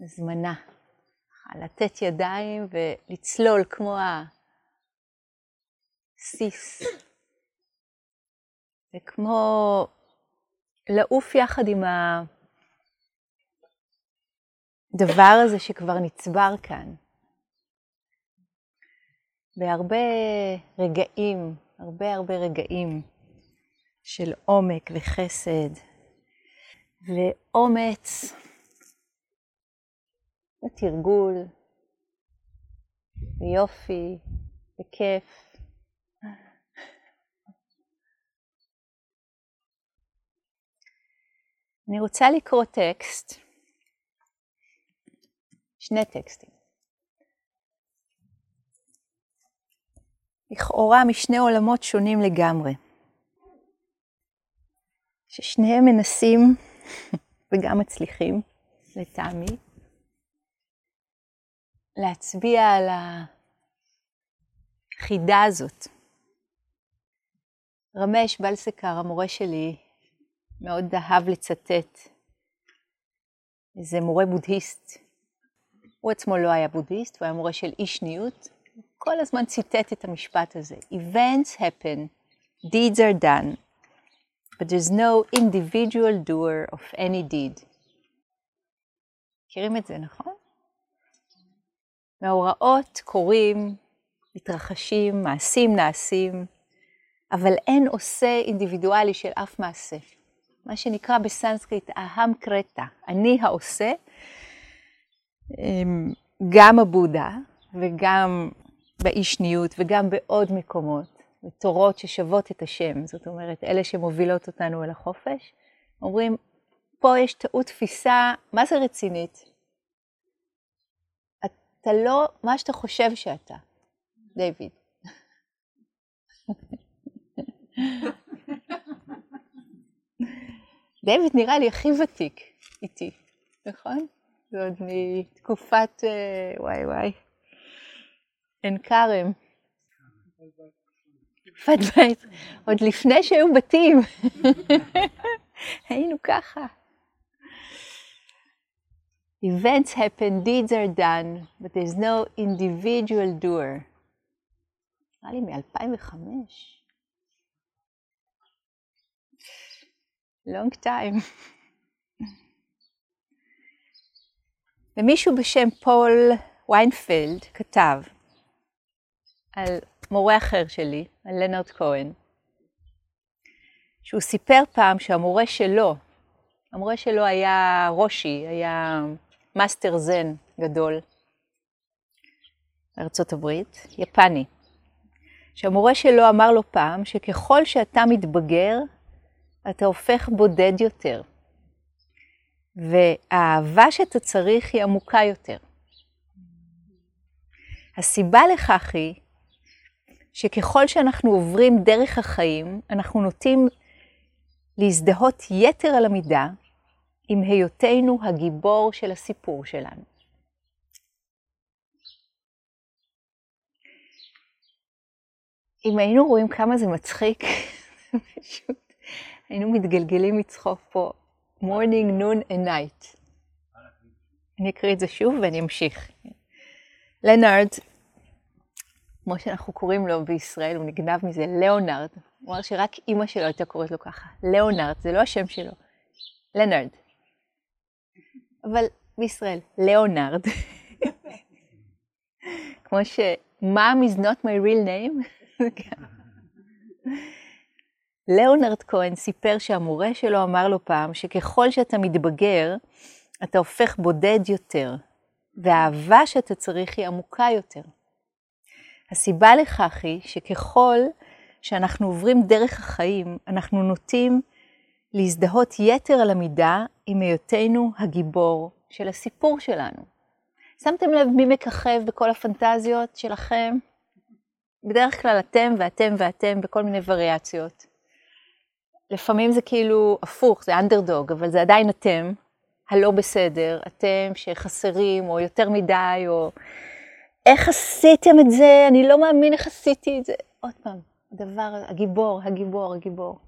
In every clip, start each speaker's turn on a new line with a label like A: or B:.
A: הזמנה. לתת ידיים ולצלול כמו הסיס. זה כמו לעוף יחד עם הדבר הזה שכבר נצבר כאן. בהרבה רגעים, הרבה הרבה רגעים של עומק וחסד ואומץ ותרגול ויופי וכיף. אני רוצה לקרוא טקסט, שני טקסטים. לכאורה משני עולמות שונים לגמרי, ששניהם מנסים וגם מצליחים, לטעמי, להצביע על החידה הזאת. רמש בלסקר, המורה שלי, מאוד אהב לצטט איזה מורה בודהיסט. הוא עצמו לא היה בודהיסט, הוא היה מורה של אי שניות. כל הזמן ציטט את המשפט הזה. Events happen, deeds are done, but there's no individual doer of any deed. מכירים את זה, נכון? מאורעות קורים, מתרחשים, מעשים נעשים, אבל אין עושה אינדיבידואלי של אף מעשה. מה שנקרא בסנסקריט אהם קרטה, אני העושה, אמ, גם הבודה וגם באי שניות וגם בעוד מקומות, בתורות ששוות את השם, זאת אומרת, אלה שמובילות אותנו אל החופש, אומרים, פה יש טעות תפיסה, מה זה רצינית? אתה לא מה שאתה חושב שאתה, דיוויד. דיוויד נראה לי הכי ותיק איתי, נכון? זה עוד מתקופת, אה, וואי וואי, עין כרם. עוד לפני שהיו בתים. היינו ככה. Events happen, deeds are done, but there's no individual doer. נראה לי מ-2005. long time. ומישהו בשם פול ויינפלד כתב על מורה אחר שלי, על לאונרד כהן, שהוא סיפר פעם שהמורה שלו, המורה שלו היה רושי, היה מאסטר זן גדול בארצות הברית, יפני, שהמורה שלו אמר לו פעם שככל שאתה מתבגר, אתה הופך בודד יותר, והאהבה שאתה צריך היא עמוקה יותר. הסיבה לכך היא שככל שאנחנו עוברים דרך החיים, אנחנו נוטים להזדהות יתר על המידה עם היותנו הגיבור של הסיפור שלנו. אם היינו רואים כמה זה מצחיק, פשוט היינו מתגלגלים מצחוק פה morning, noon and night. אני אקריא את זה שוב ואני אמשיך. לנארד, כמו שאנחנו קוראים לו בישראל, הוא נגנב מזה, ליאונרד. הוא אמר שרק אימא שלו הייתה קוראת לו ככה. ליאונרד, זה לא השם שלו. לנארד. אבל בישראל, ליאונרד. כמו ש... mom is not my real name. ליאונרד כהן סיפר שהמורה שלו אמר לו פעם שככל שאתה מתבגר, אתה הופך בודד יותר, והאהבה שאתה צריך היא עמוקה יותר. הסיבה לכך היא שככל שאנחנו עוברים דרך החיים, אנחנו נוטים להזדהות יתר על המידה עם היותנו הגיבור של הסיפור שלנו. שמתם לב מי מככב בכל הפנטזיות שלכם? בדרך כלל אתם ואתם ואתם בכל מיני וריאציות. לפעמים זה כאילו הפוך, זה אנדרדוג, אבל זה עדיין אתם, הלא בסדר, אתם שחסרים, או יותר מדי, או איך עשיתם את זה, אני לא מאמין איך עשיתי את זה. עוד פעם, הדבר, הגיבור, הגיבור, הגיבור.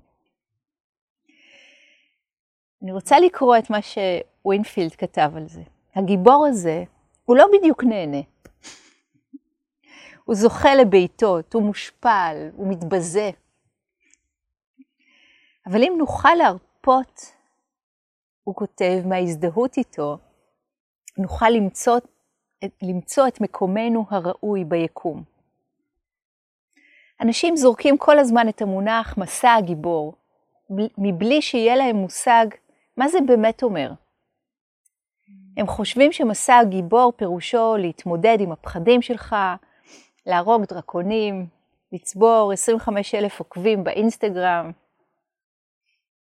A: אני רוצה לקרוא את מה שווינפילד כתב על זה. הגיבור הזה, הוא לא בדיוק נהנה. הוא זוכה לבעיטות, הוא מושפל, הוא מתבזה. אבל אם נוכל להרפות, הוא כותב, מההזדהות איתו, נוכל למצוא, למצוא את מקומנו הראוי ביקום. אנשים זורקים כל הזמן את המונח מסע הגיבור, מבלי שיהיה להם מושג מה זה באמת אומר. הם חושבים שמסע הגיבור פירושו להתמודד עם הפחדים שלך, להרוג דרקונים, לצבור 25 אלף עוקבים באינסטגרם.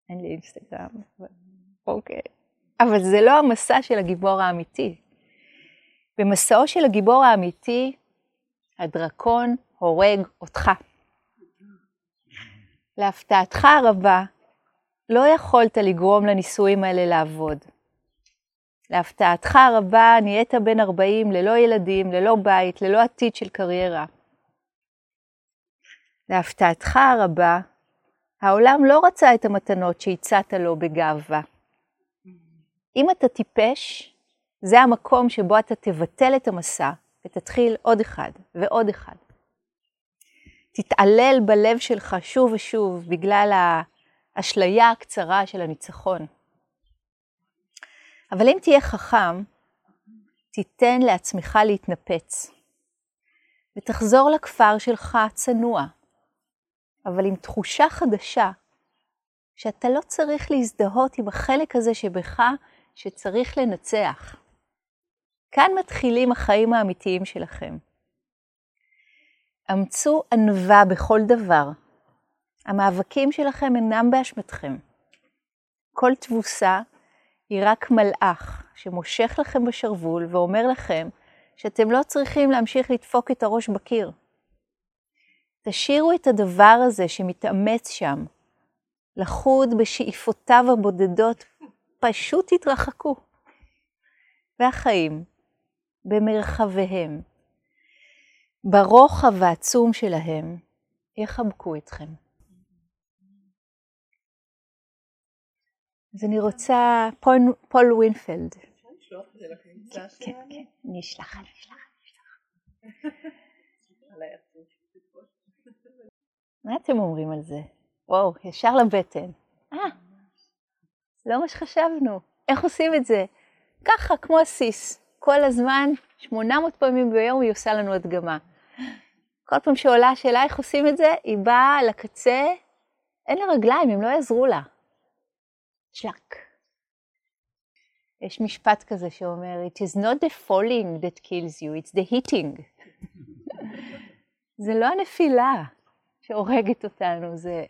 A: אין לי אינסטגרם, אוקיי. אבל זה לא המסע של הגיבור האמיתי. במסעו של הגיבור האמיתי, הדרקון הורג אותך. להפתעתך הרבה, לא יכולת לגרום לנישואים האלה לעבוד. להפתעתך הרבה, נהיית בן 40 ללא ילדים, ללא בית, ללא עתיד של קריירה. להפתעתך הרבה, העולם לא רצה את המתנות שהצעת לו בגאווה. אם אתה טיפש, זה המקום שבו אתה תבטל את המסע ותתחיל עוד אחד ועוד אחד. תתעלל בלב שלך שוב ושוב בגלל האשליה הקצרה של הניצחון. אבל אם תהיה חכם, תיתן לעצמך להתנפץ, ותחזור לכפר שלך צנוע, אבל עם תחושה חדשה, שאתה לא צריך להזדהות עם החלק הזה שבך שצריך לנצח. כאן מתחילים החיים האמיתיים שלכם. אמצו ענווה בכל דבר. המאבקים שלכם אינם באשמתכם. כל תבוסה היא רק מלאך שמושך לכם בשרוול ואומר לכם שאתם לא צריכים להמשיך לדפוק את הראש בקיר. תשאירו את הדבר הזה שמתאמץ שם, לחוד בשאיפותיו הבודדות, פשוט תתרחקו. והחיים, במרחביהם, ברוחב העצום שלהם, יחבקו אתכם. אז אני רוצה, פול,
B: ויינפלד.
A: כן, כן, אני אשלח, אני. מה אתם אומרים על זה? וואו, ישר לבטן. אה, לא מה שחשבנו. איך עושים את זה? ככה, כמו הסיס. כל הזמן, 800 פעמים ביום היא עושה לנו הדגמה. כל פעם שעולה השאלה איך עושים את זה, היא באה לקצה, אין לה רגליים, הם לא יעזרו לה. שלק. יש משפט כזה שאומר, It is not the falling that kills you, it's the hitting. זה לא הנפילה שהורגת אותנו, זה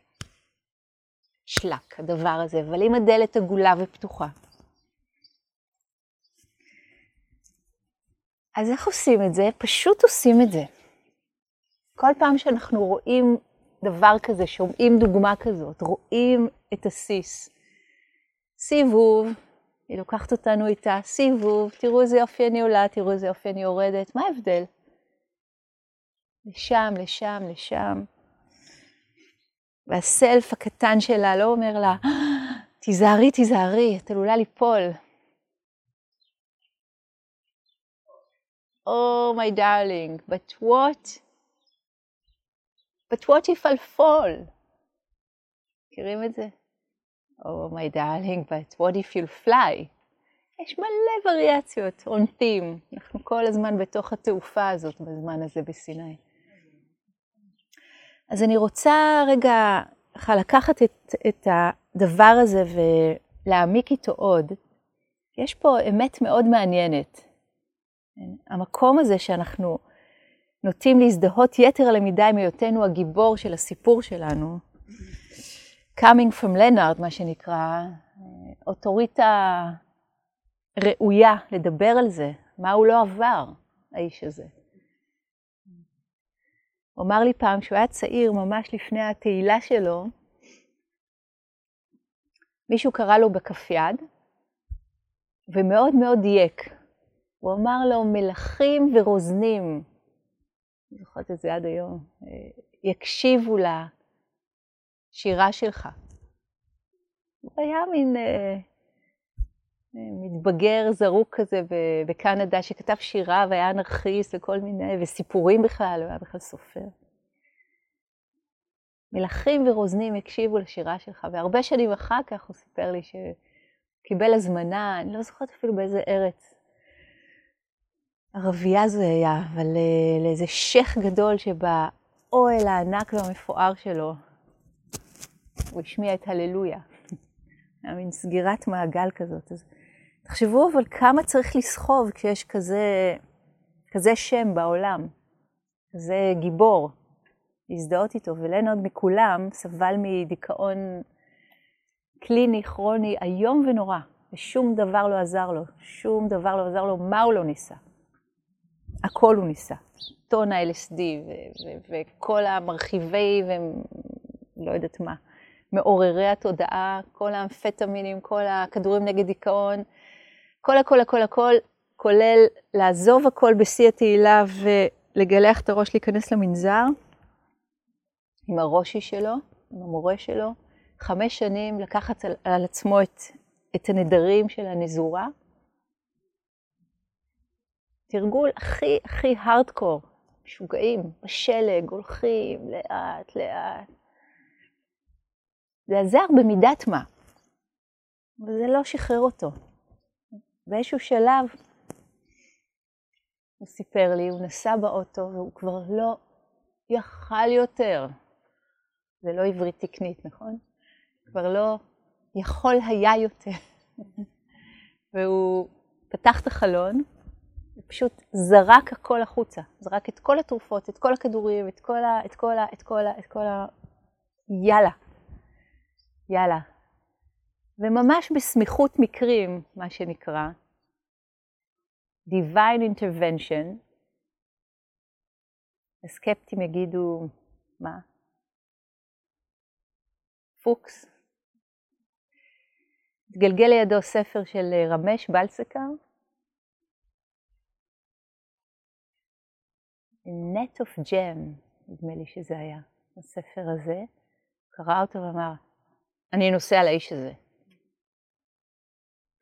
A: שלק, הדבר הזה, אבל אם הדלת עגולה ופתוחה. אז איך עושים את זה? פשוט עושים את זה. כל פעם שאנחנו רואים דבר כזה, שומעים דוגמה כזאת, רואים את הסיס, סיבוב, היא לוקחת אותנו איתה, סיבוב, תראו איזה יופי אני עולה, תראו איזה יופי אני יורדת, מה ההבדל? לשם, לשם, לשם. והסלף הקטן שלה לא אומר לה, תיזהרי, תיזהרי, את עלולה ליפול. Oh, my darling, but what? But what if I'll fall? מכירים את זה? Oh, my darling, but what if you'll fly? יש מלא וריאציות, עונתים. אנחנו כל הזמן בתוך התעופה הזאת בזמן הזה בסיני. אז אני רוצה רגע ככה לקחת את, את הדבר הזה ולהעמיק איתו עוד. יש פה אמת מאוד מעניינת. המקום הזה שאנחנו נוטים להזדהות יתר על המידה עם היותנו הגיבור של הסיפור שלנו, coming from Leonard, מה שנקרא, אוטוריטה ראויה לדבר על זה, מה הוא לא עבר, האיש הזה. הוא אמר לי פעם, שהוא היה צעיר, ממש לפני התהילה שלו, מישהו קרא לו בכף יד, ומאוד מאוד דייק. הוא אמר לו, מלכים ורוזנים, אני זוכרת את זה עד היום, יקשיבו לשירה שלך. הוא היה מין אה, מתבגר זרוק כזה בקנדה, שכתב שירה והיה אנרכיסט וכל מיני, וסיפורים בכלל, הוא היה בכלל סופר. מלכים ורוזנים הקשיבו לשירה שלך, והרבה שנים אחר כך הוא סיפר לי שקיבל הזמנה, אני לא זוכרת אפילו באיזה ארץ. ערבייה זה היה, אבל אה, לאיזה שייח גדול שבאוהל הענק והמפואר שלו, הוא השמיע את הללויה. היה מין סגירת מעגל כזאת. אז תחשבו אבל כמה צריך לסחוב כשיש כזה, כזה שם בעולם, כזה גיבור, להזדהות איתו. ולנוד מכולם סבל מדיכאון קליני, כרוני, איום ונורא, ושום דבר לא עזר לו, שום דבר לא עזר לו, מה הוא לא ניסה? הכל הוא ניסה. טון ה-LSD וכל המרחיבי ולא יודעת מה. מעוררי התודעה, כל האמפטמינים, כל הכדורים נגד דיכאון, כל הכל הכל הכל, כולל לעזוב הכל בשיא התהילה ולגלח את הראש, להיכנס למנזר, עם הרושי שלו, עם המורה שלו, חמש שנים לקחת על, על עצמו את, את הנדרים של הנזורה. תרגול הכי הכי הארדקור, משוגעים, בשלג, הולכים לאט לאט, זה עזר במידת מה, וזה לא שחרר אותו. באיזשהו שלב הוא סיפר לי, הוא נסע באוטו והוא כבר לא יכל יותר. זה לא עברית תקנית, נכון? כבר לא יכול היה יותר. והוא פתח את החלון, ופשוט זרק הכל החוצה. זרק את כל התרופות, את כל הכדורים, את כל ה... את כל ה... את כל ה... את כל ה... יאללה. יאללה. וממש בסמיכות מקרים, מה שנקרא, Divine Intervention, הסקפטים יגידו, מה? פוקס. התגלגל לידו ספר של רמש בלסקר, Net of Gem, נדמה לי שזה היה, הספר הזה. קרא אותו ואמר, אני נוסע לאיש הזה.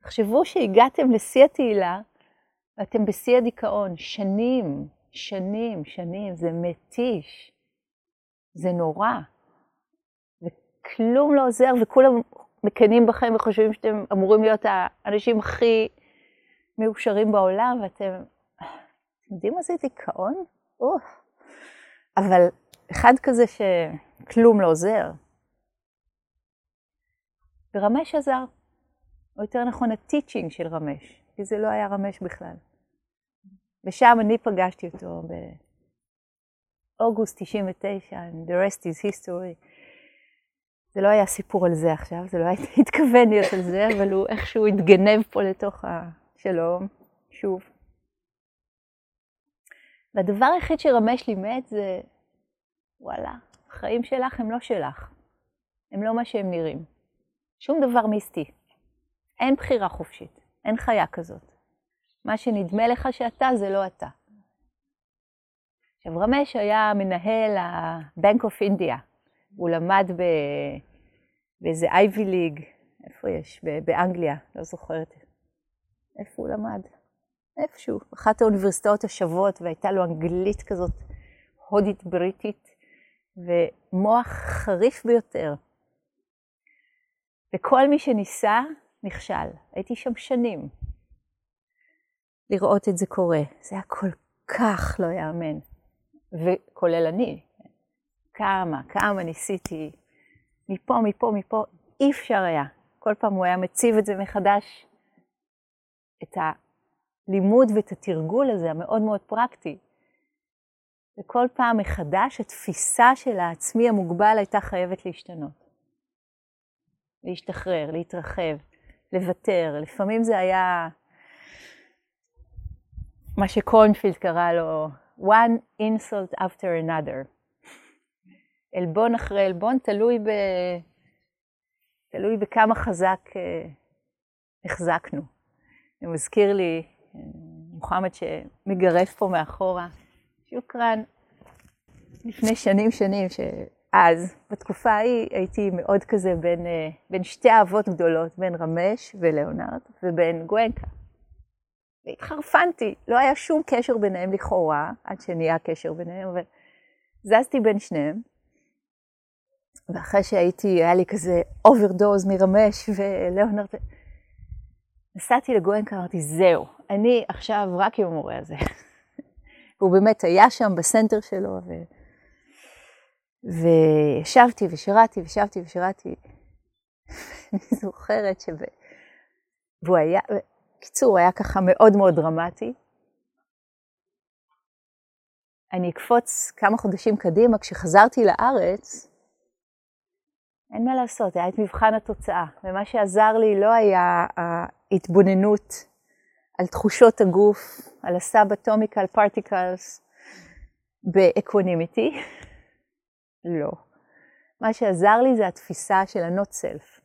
A: תחשבו שהגעתם לשיא התהילה ואתם בשיא הדיכאון, שנים, שנים, שנים, זה מתיש, זה נורא, וכלום לא עוזר, וכולם מקנאים בכם וחושבים שאתם אמורים להיות האנשים הכי מאושרים בעולם, ואתם, אתם יודעים מה זה דיכאון? אוף. אבל אחד כזה שכלום לא עוזר, ורמש עזר, או יותר נכון הטיצ'ינג של רמש, כי זה לא היה רמש בכלל. ושם אני פגשתי אותו באוגוסט 99, and the rest is history. זה לא היה סיפור על זה עכשיו, זה לא התכוון להיות על זה, אבל הוא איכשהו התגנב פה לתוך השלום, שוב. והדבר היחיד שרמש לימד זה, וואלה, החיים שלך הם לא שלך, הם לא מה שהם נראים. שום דבר מיסטי. אין בחירה חופשית, אין חיה כזאת. מה שנדמה לך שאתה זה לא אתה. עכשיו, רמש היה מנהל ה-Bank of India. הוא למד. באיזה אייבי ליג, איפה יש? באנגליה, לא זוכרת. איפה הוא למד? איפשהו, אחת האוניברסיטאות השוות, והייתה לו אנגלית כזאת הודית בריטית, ומוח חריף ביותר. וכל מי שניסה, נכשל. הייתי שם שנים. לראות את זה קורה. זה היה כל כך לא יאמן. וכולל אני. כמה, כמה ניסיתי, מפה, מפה, מפה, אי אפשר היה. כל פעם הוא היה מציב את זה מחדש, את הלימוד ואת התרגול הזה, המאוד מאוד פרקטי. וכל פעם מחדש התפיסה של העצמי המוגבל הייתה חייבת להשתנות. להשתחרר, להתרחב, לוותר. לפעמים זה היה מה שקורנפילד קרא לו one insult after another. עלבון אחרי עלבון, תלוי, ב... תלוי בכמה חזק uh, החזקנו. זה מזכיר לי, uh, מוחמד שמגרף פה מאחורה, שוקרן, לפני שנים שנים, ש... אז, בתקופה ההיא, הייתי מאוד כזה בין, אה, בין שתי אהבות גדולות, בין רמש ולאונרד, ובין גואנקה. והתחרפנתי, לא היה שום קשר ביניהם לכאורה, עד שנהיה קשר ביניהם, אבל זזתי בין שניהם. ואחרי שהייתי, היה לי כזה אוברדוז מרמש ולאונרד, נסעתי לגואנקה, אמרתי, זהו, אני עכשיו רק עם המורה הזה. והוא באמת היה שם בסנטר שלו, ו... וישבתי ושירתי וישבתי ושירתי. אני זוכרת שב... והוא היה, בקיצור, הוא היה ככה מאוד מאוד דרמטי. אני אקפוץ כמה חודשים קדימה, כשחזרתי לארץ, אין מה לעשות, היה את מבחן התוצאה, ומה שעזר לי לא היה ההתבוננות על תחושות הגוף, על ה sub-atomical particles ב equanimity, לא. מה שעזר לי זה התפיסה של ה not self,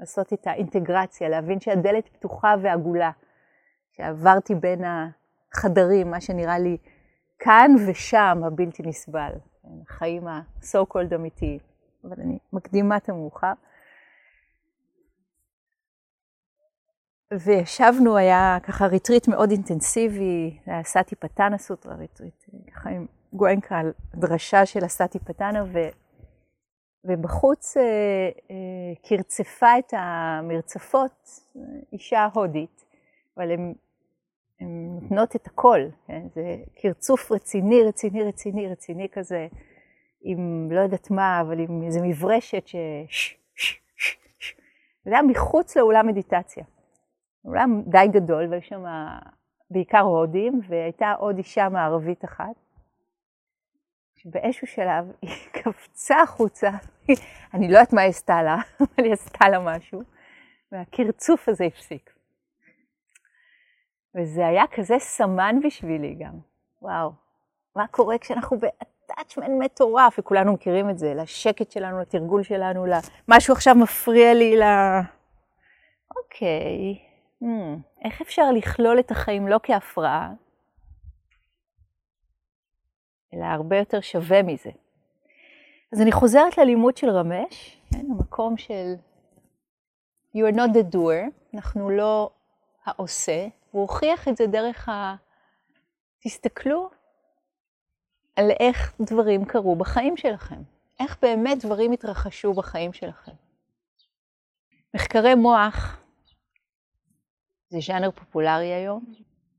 A: לעשות את האינטגרציה, להבין שהדלת פתוחה ועגולה, שעברתי בין החדרים, מה שנראה לי כאן ושם הבלתי נסבל, החיים ה so called אמיתיים, אבל אני מקדימה את המאוחר. וישבנו, היה ככה ריטריט מאוד אינטנסיבי, זה היה סאטי פתנה סוטרה ריטריט, ככה עם גואנקה על דרשה של הסאטי פתנה, ו, ובחוץ אה, אה, קרצפה את המרצפות אישה הודית, אבל הן נותנות את הכל, כן? זה קרצוף רציני, רציני, רציני, רציני כזה, עם לא יודעת מה, אבל עם איזה מברשת ש... זה היה מחוץ לאולם מדיטציה. אולם די גדול, והיו שם בעיקר הודים, והייתה עוד אישה מערבית אחת, שבאיזשהו שלב היא קפצה החוצה, אני לא יודעת מה היא עשתה לה, אבל היא עשתה לה משהו, והקרצוף הזה הפסיק. וזה היה כזה סמן בשבילי גם, וואו, מה קורה כשאנחנו באטאצ'מנט מטורף, וכולנו מכירים את זה, לשקט שלנו, לתרגול שלנו, למשהו עכשיו מפריע לי, ל... אוקיי, Hmm, איך אפשר לכלול את החיים לא כהפרעה, אלא הרבה יותר שווה מזה. אז אני חוזרת ללימוד של רמש, כן, המקום של You are not the doer, אנחנו לא העושה, הוא הוכיח את זה דרך ה... תסתכלו על איך דברים קרו בחיים שלכם, איך באמת דברים התרחשו בחיים שלכם. מחקרי מוח זה ז'אנר פופולרי היום,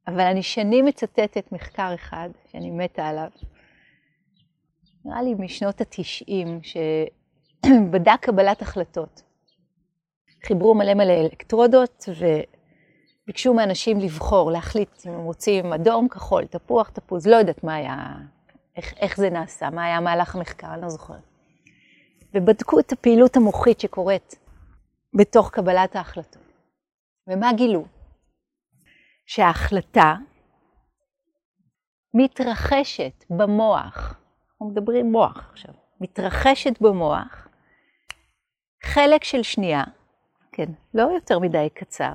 A: אבל אני שנים מצטטת מחקר אחד שאני מתה עליו, נראה לי משנות התשעים, שבדק קבלת החלטות. חיברו מלא מלא אלקטרודות וביקשו מאנשים לבחור, להחליט אם הם רוצים אדום, כחול, תפוח, תפוז, לא יודעת מה היה, איך, איך זה נעשה, מה היה מהלך המחקר, אני לא זוכרת. ובדקו את הפעילות המוחית שקורית בתוך קבלת ההחלטות. ומה גילו? שההחלטה מתרחשת במוח, אנחנו מדברים מוח עכשיו, מתרחשת במוח, חלק של שנייה, כן, לא יותר מדי קצר,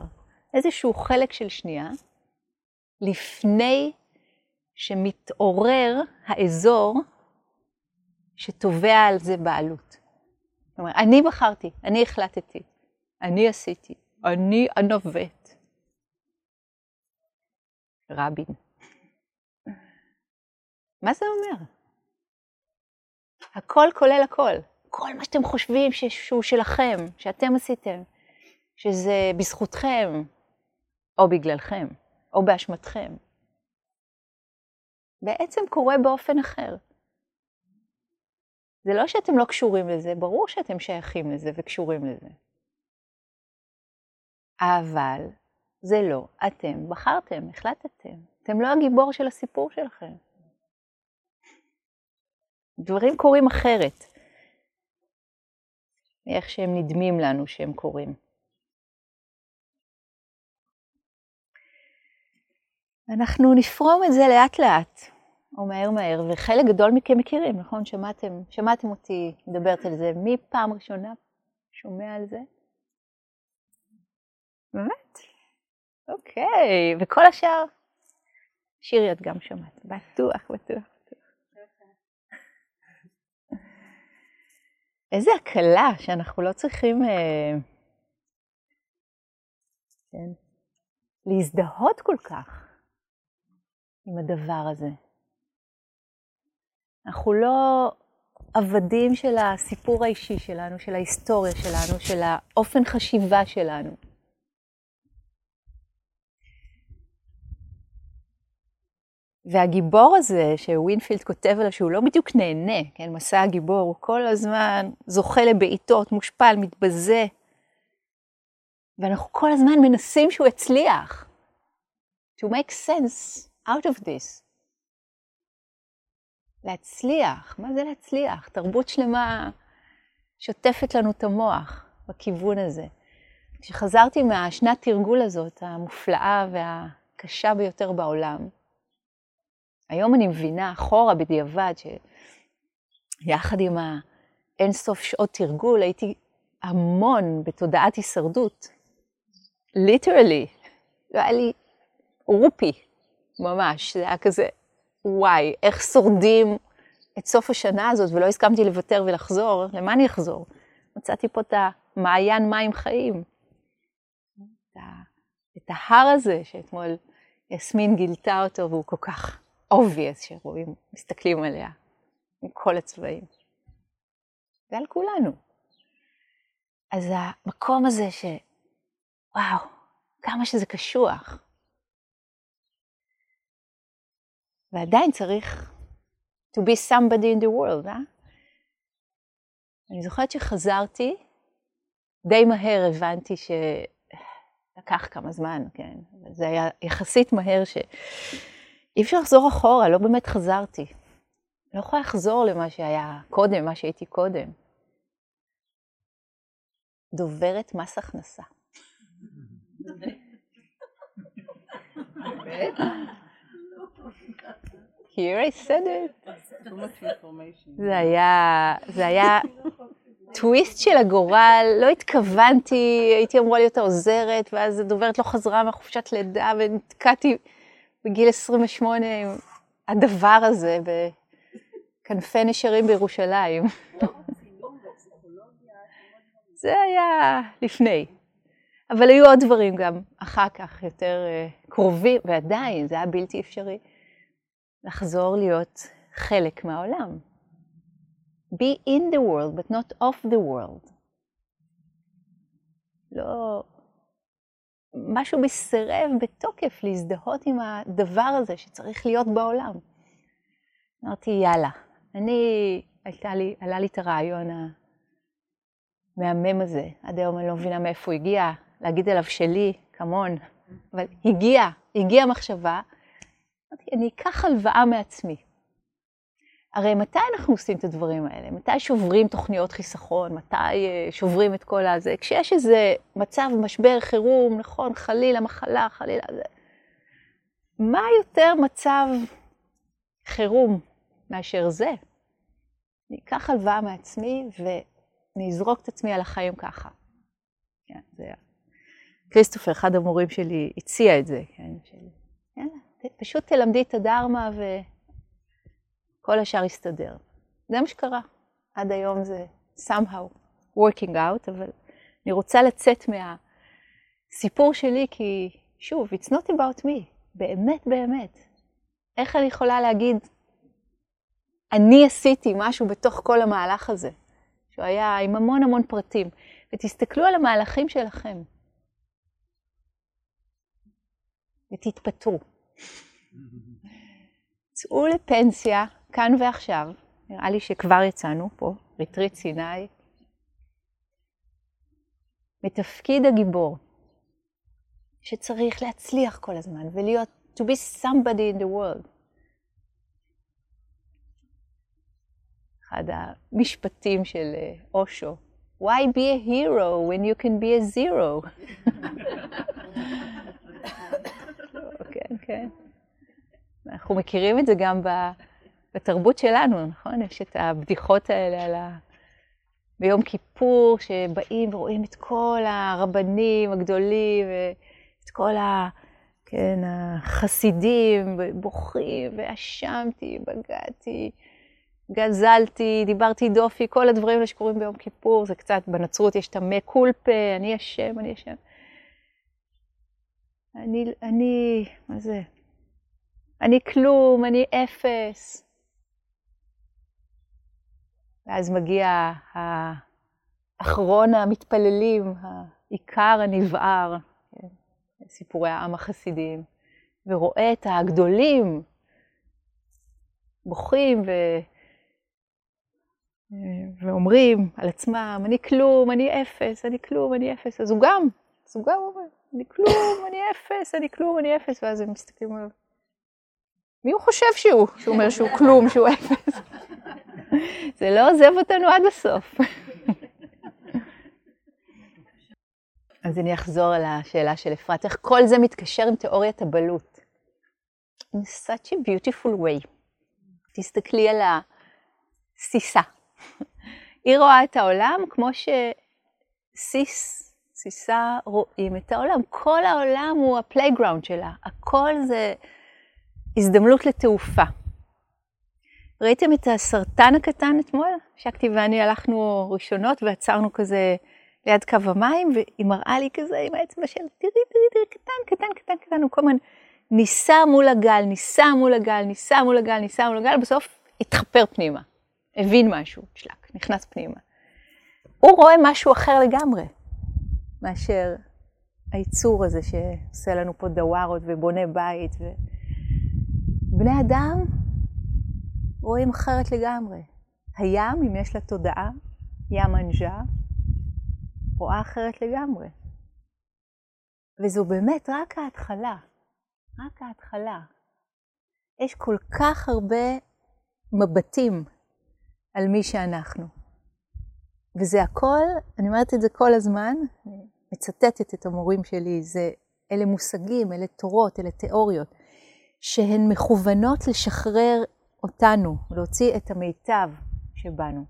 A: איזשהו חלק של שנייה, לפני שמתעורר האזור שתובע על זה בעלות. זאת אומרת, אני בחרתי, אני החלטתי, אני עשיתי, אני הנווט. רבין. מה זה אומר? הכל כולל הכל. כל מה שאתם חושבים שהוא שלכם, שאתם עשיתם, שזה בזכותכם, או בגללכם, או באשמתכם, בעצם קורה באופן אחר. זה לא שאתם לא קשורים לזה, ברור שאתם שייכים לזה וקשורים לזה. אבל זה לא אתם בחרתם, החלטתם. אתם לא הגיבור של הסיפור שלכם. דברים קורים אחרת מאיך שהם נדמים לנו שהם קורים. אנחנו נפרום את זה לאט לאט, או מהר מהר, וחלק גדול מכם מכירים, נכון? שמעתם, שמעתם אותי מדברת על זה. מי פעם ראשונה שומע על זה? באמת? אוקיי, וכל השאר? שירי, את גם שמעת. בטוח, בטוח. איזה הקלה שאנחנו לא צריכים אה, כן, להזדהות כל כך עם הדבר הזה. אנחנו לא עבדים של הסיפור האישי שלנו, של ההיסטוריה שלנו, של האופן חשיבה שלנו. והגיבור הזה, שווינפילד כותב עליו שהוא לא בדיוק נהנה, כן, מסע הגיבור, הוא כל הזמן זוכה לבעיטות, מושפל, מתבזה, ואנחנו כל הזמן מנסים שהוא יצליח. To make sense out of this. להצליח, מה זה להצליח? תרבות שלמה שוטפת לנו את המוח בכיוון הזה. כשחזרתי מהשנת תרגול הזאת, המופלאה והקשה ביותר בעולם, היום אני מבינה אחורה בדיעבד שיחד עם האינסוף שעות תרגול הייתי המון בתודעת הישרדות. ליטרלי, זה היה לי רופי, ממש, זה היה כזה, וואי, איך שורדים את סוף השנה הזאת ולא הסכמתי לוותר ולחזור, למה אני אחזור? מצאתי פה את המעיין מים חיים. את ההר הזה שאתמול יסמין גילתה אותו והוא כל כך obvious שרואים, מסתכלים עליה, עם כל הצבעים. ועל כולנו. אז המקום הזה ש... וואו, כמה שזה קשוח. ועדיין צריך to be somebody in the world, אה? אני זוכרת שחזרתי, די מהר הבנתי שלקח כמה זמן, כן, זה היה יחסית מהר ש... אי אפשר לחזור אחורה, לא באמת חזרתי. לא יכולה לחזור למה שהיה קודם, מה שהייתי קודם. דוברת מס הכנסה. Here I said it. זה היה, זה היה טוויסט של הגורל, לא התכוונתי, הייתי אמורה להיות העוזרת, ואז הדוברת לא חזרה מחופשת לידה, ונתקעתי בגיל 28 עם הדבר הזה בכנפי נשרים בירושלים. זה היה לפני. אבל היו עוד דברים גם אחר כך יותר uh, קרובים, ועדיין זה היה בלתי אפשרי לחזור להיות חלק מהעולם. be in the world, but not of the world. לא, משהו בי סירב בתוקף להזדהות עם הדבר הזה שצריך להיות בעולם. אמרתי, יאללה, אני, הייתה לי, עלה לי את הרעיון המהמם הזה, עד היום אני לא מבינה מאיפה הוא הגיע, להגיד עליו שלי, כמון, אבל הגיע, הגיעה מחשבה, אמרתי, אני אקח הלוואה מעצמי. הרי מתי אנחנו עושים את הדברים האלה? מתי שוברים תוכניות חיסכון? מתי אה, שוברים את כל הזה? כשיש איזה מצב, משבר, חירום, נכון, חלילה, מחלה, חלילה, זה... מה יותר מצב חירום מאשר זה? אני אקח הלוואה מעצמי ואני אזרוק את עצמי על החיים ככה. כן, זה היה. כריסטופר, אחד המורים שלי, הציע את זה, כן, של... יאללה, פשוט תלמדי את הדרמה ו... כל השאר יסתדר. זה מה שקרה. עד היום זה somehow working out, אבל אני רוצה לצאת מהסיפור שלי, כי שוב, it's not about me, באמת באמת. איך אני יכולה להגיד, אני עשיתי משהו בתוך כל המהלך הזה, שהוא היה עם המון המון פרטים, ותסתכלו על המהלכים שלכם, ותתפטרו. צאו לפנסיה, כאן ועכשיו, נראה לי שכבר יצאנו פה, ריטריט סיני, מתפקיד הגיבור, שצריך להצליח כל הזמן ולהיות, to be somebody in the world. אחד המשפטים של אה, אושו, why be a hero when you can be a zero? כן, כן. אנחנו מכירים את זה גם ב... בתרבות שלנו, נכון? יש את הבדיחות האלה על ה... ביום כיפור, שבאים ורואים את כל הרבנים הגדולים, ואת כל ה... כן, החסידים, בוכים, ואשמתי, בגדתי, גזלתי, דיברתי דופי, כל הדברים האלה שקורים ביום כיפור, זה קצת, בנצרות יש את המי קולפה, אני אשם, אני אשם. אני, אני, מה זה? אני כלום, אני אפס. ואז מגיע אחרון המתפללים, העיקר הנבער, כן, סיפורי העם החסידיים, ורואה את הגדולים בוכים ו... ואומרים על עצמם, אני כלום, אני אפס, אני כלום, אני אפס. אז הוא גם, אז הוא גם אומר, אני כלום, אני אפס, אני כלום, אני אפס, ואז הם מסתכלים עליו. מי הוא חושב שהוא, שהוא אומר שהוא כלום, שהוא אפס? זה לא עוזב אותנו עד הסוף. אז אני אחזור על השאלה של אפרת, איך כל זה מתקשר עם תיאוריית הבלות. In such a beautiful way. תסתכלי על הסיסה. היא רואה את העולם כמו שסיס, סיסה רואים את העולם. כל העולם הוא הפלייגראונד שלה, הכל זה הזדמנות לתעופה. ראיתם את הסרטן הקטן אתמול? שקטי ואני הלכנו ראשונות ועצרנו כזה ליד קו המים, והיא מראה לי כזה עם האצבע של תראי, תראי, תראי, קטן, קטן, קטן, קטן, הוא כל הזמן ניסה מול הגל, ניסה מול הגל, ניסה מול הגל, ניסה מול הגל, בסוף התחפר פנימה, הבין משהו, שלק, נכנס פנימה. הוא רואה משהו אחר לגמרי מאשר היצור הזה שעושה לנו פה דווארות ובונה בית. ו... בני אדם רואים אחרת לגמרי. הים, אם יש לה תודעה, ים אנג'ה, רואה אחרת לגמרי. וזו באמת רק ההתחלה, רק ההתחלה. יש כל כך הרבה מבטים על מי שאנחנו. וזה הכל, אני אומרת את זה כל הזמן, מצטטת את המורים שלי, זה, אלה מושגים, אלה תורות, אלה תיאוריות, שהן מכוונות לשחרר אותנו, להוציא את המיטב שבנו.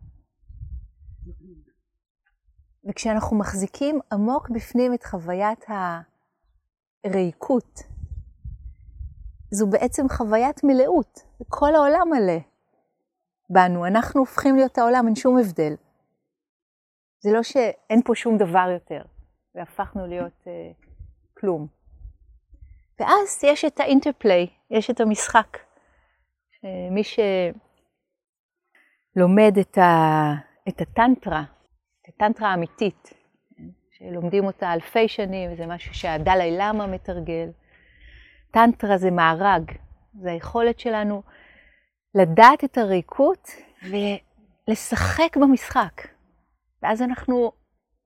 A: וכשאנחנו מחזיקים עמוק בפנים את חוויית הריקות, זו בעצם חוויית מלאות, כל העולם מלא בנו, אנחנו הופכים להיות העולם, אין שום הבדל. זה לא שאין פה שום דבר יותר, והפכנו להיות uh, כלום. ואז יש את האינטרפליי, יש את המשחק. מי שלומד את, ה, את הטנטרה, את הטנטרה האמיתית, שלומדים אותה אלפי שנים, זה משהו שהדלאי למה מתרגל. טנטרה זה מארג, זה היכולת שלנו לדעת את הריקות ולשחק במשחק. ואז אנחנו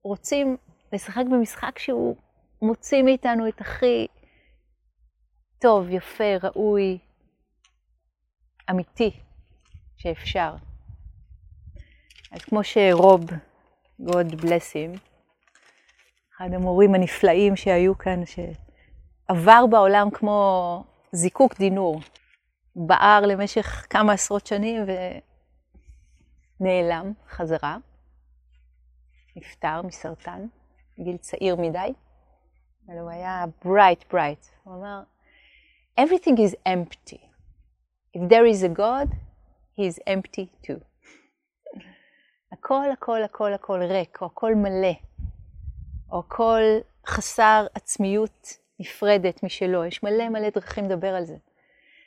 A: רוצים לשחק במשחק שהוא מוציא מאיתנו את הכי טוב, יפה, ראוי, אמיתי שאפשר. אז כמו שרוב, God bless him, אחד המורים הנפלאים שהיו כאן, שעבר בעולם כמו זיקוק דינור, בער למשך כמה עשרות שנים ונעלם חזרה, נפטר מסרטן, גיל צעיר מדי, אבל הוא היה bright bright, הוא אמר, everything is empty. If there is a God, he is empty too. הכל, הכל, הכל, הכל ריק, או הכל מלא, או הכל חסר עצמיות נפרדת משלו. יש מלא מלא דרכים לדבר על זה.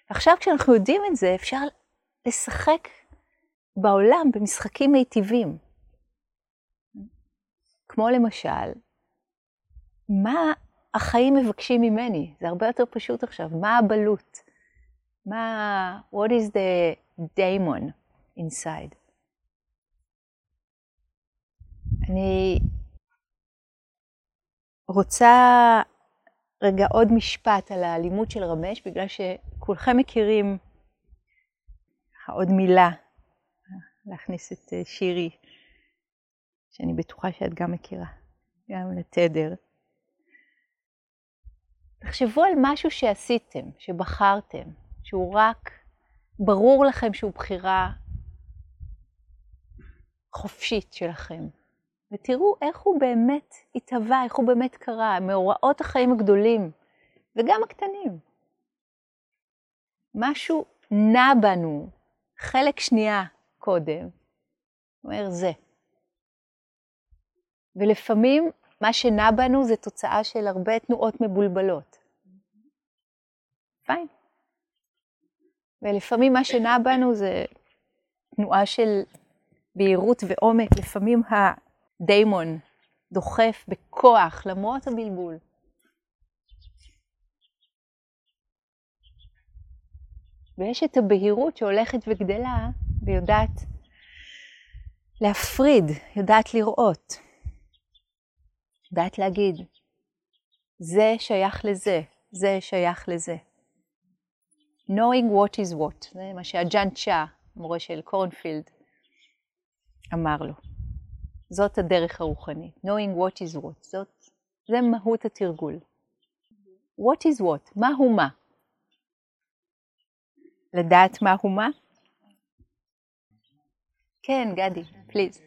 A: עכשיו כשאנחנו יודעים את זה, אפשר לשחק בעולם במשחקים מיטיבים. כמו למשל, מה החיים מבקשים ממני? זה הרבה יותר פשוט עכשיו. מה הבלות? מה, what is the daemon inside? אני רוצה רגע עוד משפט על האלימות של רמש, בגלל שכולכם מכירים עוד מילה, להכניס את אה, שירי, שאני בטוחה שאת גם מכירה, גם לתדר. תחשבו על משהו שעשיתם, שבחרתם, שהוא רק, ברור לכם שהוא בחירה חופשית שלכם. ותראו איך הוא באמת התהווה, איך הוא באמת קרה, מאורעות החיים הגדולים וגם הקטנים. משהו נע בנו, חלק שנייה קודם, אומר זה. ולפעמים מה שנע בנו זה תוצאה של הרבה תנועות מבולבלות. פיין. ולפעמים מה שנע בנו זה תנועה של בהירות ועומק, לפעמים הדיימון דוחף בכוח למרות הבלבול. ויש את הבהירות שהולכת וגדלה ויודעת להפריד, יודעת לראות, יודעת להגיד, זה שייך לזה, זה שייך לזה. Knowing what is what, זה מה שהג'אנט שאה, מורה של קורנפילד, אמר לו. זאת הדרך הרוחנית, knowing what is what, זאת, זה מהות התרגול. what is what, מה הוא מה. לדעת מה הוא מה? כן, גדי, פליז.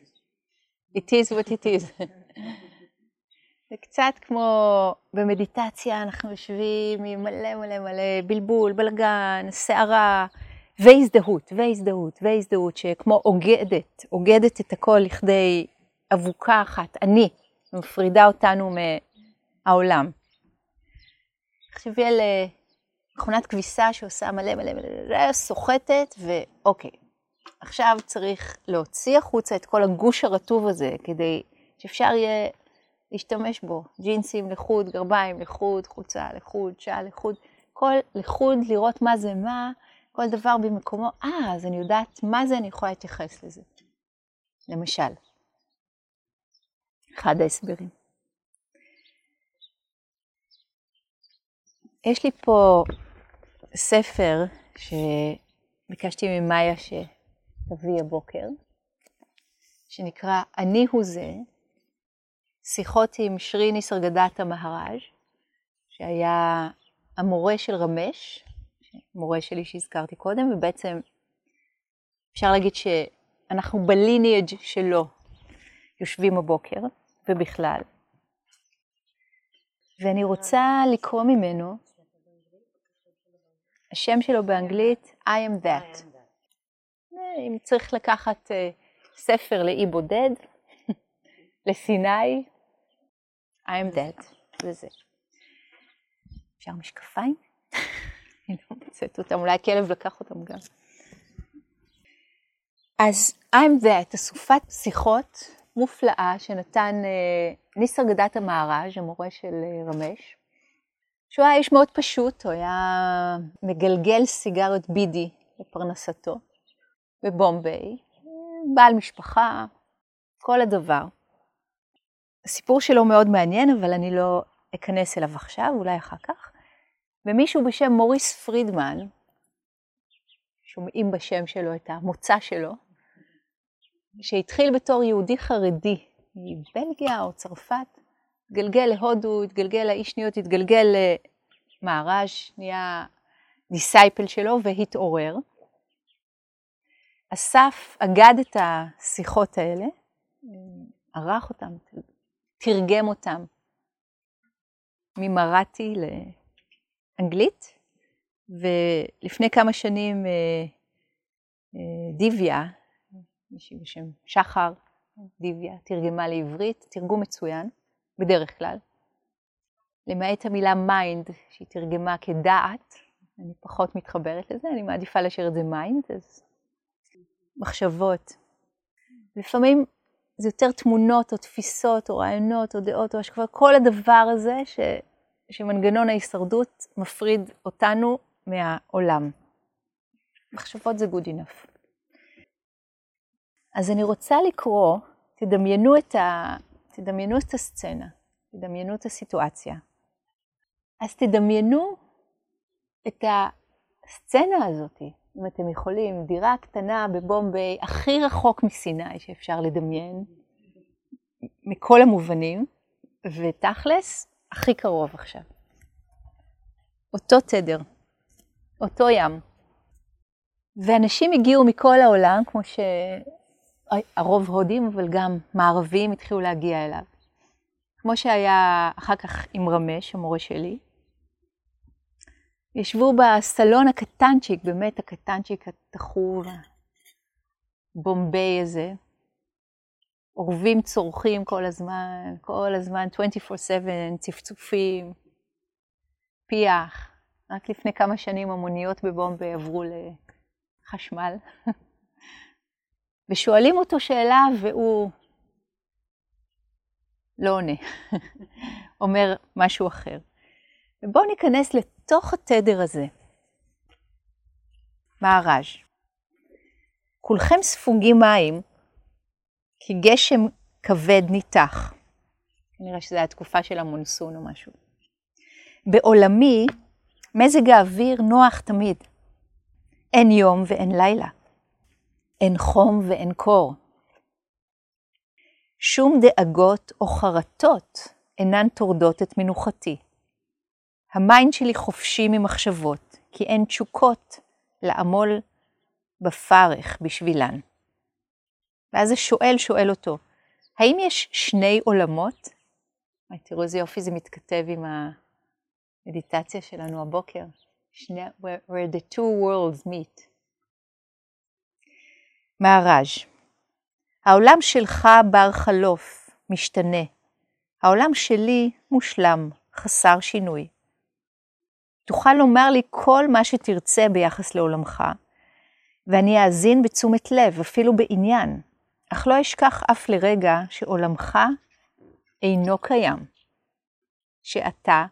A: It is what it is. זה קצת כמו במדיטציה, אנחנו יושבים עם מלא מלא מלא בלבול, בלגן, סערה, והזדהות, והזדהות, והזדהות, שכמו אוגדת, אוגדת את הכל לכדי אבוקה אחת, אני, מפרידה אותנו מהעולם. תחשבי על אה, מכונת כביסה שעושה מלא מלא מלא, סוחטת, ואוקיי, עכשיו צריך להוציא החוצה את כל הגוש הרטוב הזה, כדי שאפשר יהיה להשתמש בו. ג'ינסים לחוד, גרביים לחוד, חולצה לחוד, שעה לחוד, כל לחוד, לראות מה זה מה, כל דבר במקומו. אה, אז אני יודעת מה זה, אני יכולה להתייחס לזה. למשל, אחד ההסברים. יש לי פה ספר שביקשתי ממאיה שתביא הבוקר, שנקרא "אני הוא זה", שיחות עם שרי ניסרגדתה מהראז', שהיה המורה של רמש, מורה שלי שהזכרתי קודם, ובעצם אפשר להגיד שאנחנו בליניאג' שלו יושבים הבוקר, ובכלל. ואני רוצה לקרוא ממנו, השם שלו באנגלית, I am that. אם צריך לקחת uh, ספר לאי בודד, לסיני, I am dead, וזה. אפשר משקפיים? אני לא מוצאת אותם, אולי הכלב לקח אותם גם. אז I'm that, אסופת שיחות מופלאה שנתן uh, ניסר גדת המארז', המורה של uh, רמש, שהוא היה איש מאוד פשוט, הוא היה מגלגל סיגריות בידי לפרנסתו בבומביי, בעל משפחה, כל הדבר. הסיפור שלו מאוד מעניין, אבל אני לא אכנס אליו עכשיו, אולי אחר כך. ומישהו בשם מוריס פרידמן, שומעים בשם שלו את המוצא שלו, שהתחיל בתור יהודי חרדי מבלגיה או צרפת, התגלגל להודו, התגלגל לאיש שניות, התגלגל למערז', נהיה דיסייפל שלו והתעורר. אסף אגד את השיחות האלה, ערך אותם, תרגם אותם ממראטי לאנגלית, ולפני כמה שנים אה, אה, דיוויה, מישהי בשם שחר, דיוויה, תרגמה לעברית, תרגום מצוין, בדרך כלל. למעט המילה mind, שהיא תרגמה כדעת, אני פחות מתחברת לזה, אני מעדיפה להשאיר את זה mind, אז מחשבות. לפעמים זה יותר תמונות או תפיסות או רעיונות או דעות או השקפה, כל הדבר הזה ש, שמנגנון ההישרדות מפריד אותנו מהעולם. מחשבות זה good enough. אז אני רוצה לקרוא, תדמיינו את, ה, תדמיינו את הסצנה, תדמיינו את הסיטואציה. אז תדמיינו את הסצנה הזאת, אם אתם יכולים, דירה קטנה בבומביי, הכי רחוק מסיני שאפשר לדמיין, מכל המובנים, ותכלס, הכי קרוב עכשיו. אותו תדר, אותו ים. ואנשים הגיעו מכל העולם, כמו שהרוב הודים, אבל גם מערבים התחילו להגיע אליו. כמו שהיה אחר כך עם רמש, המורה שלי, ישבו בסלון הקטנצ'יק, באמת הקטנצ'יק התחוב, הבומביי הזה. אורבים צורכים כל הזמן, כל הזמן, 24/7, צפצופים, פיח. רק לפני כמה שנים המוניות בבומביי עברו לחשמל. ושואלים אותו שאלה והוא לא עונה, אומר משהו אחר. ובואו ניכנס לתוך התדר הזה. מהר"ז, כולכם ספוגים מים, כי גשם כבד ניתח. נראה שזו הייתה תקופה של המונסון או משהו. בעולמי, מזג האוויר נוח תמיד. אין יום ואין לילה. אין חום ואין קור. שום דאגות או חרטות אינן טורדות את מנוחתי. ה mind שלי חופשי ממחשבות, כי אין תשוקות לעמול בפרך בשבילן. ואז השואל שואל אותו, האם יש שני עולמות? תראו איזה יופי זה מתכתב עם המדיטציה שלנו הבוקר, שני, where, where the two worlds meet. מהר"ז, העולם שלך בר חלוף, משתנה. העולם שלי מושלם, חסר שינוי. תוכל לומר לי כל מה שתרצה ביחס לעולמך, ואני אאזין בתשומת לב, אפילו בעניין, אך לא אשכח אף לרגע שעולמך אינו קיים, שאתה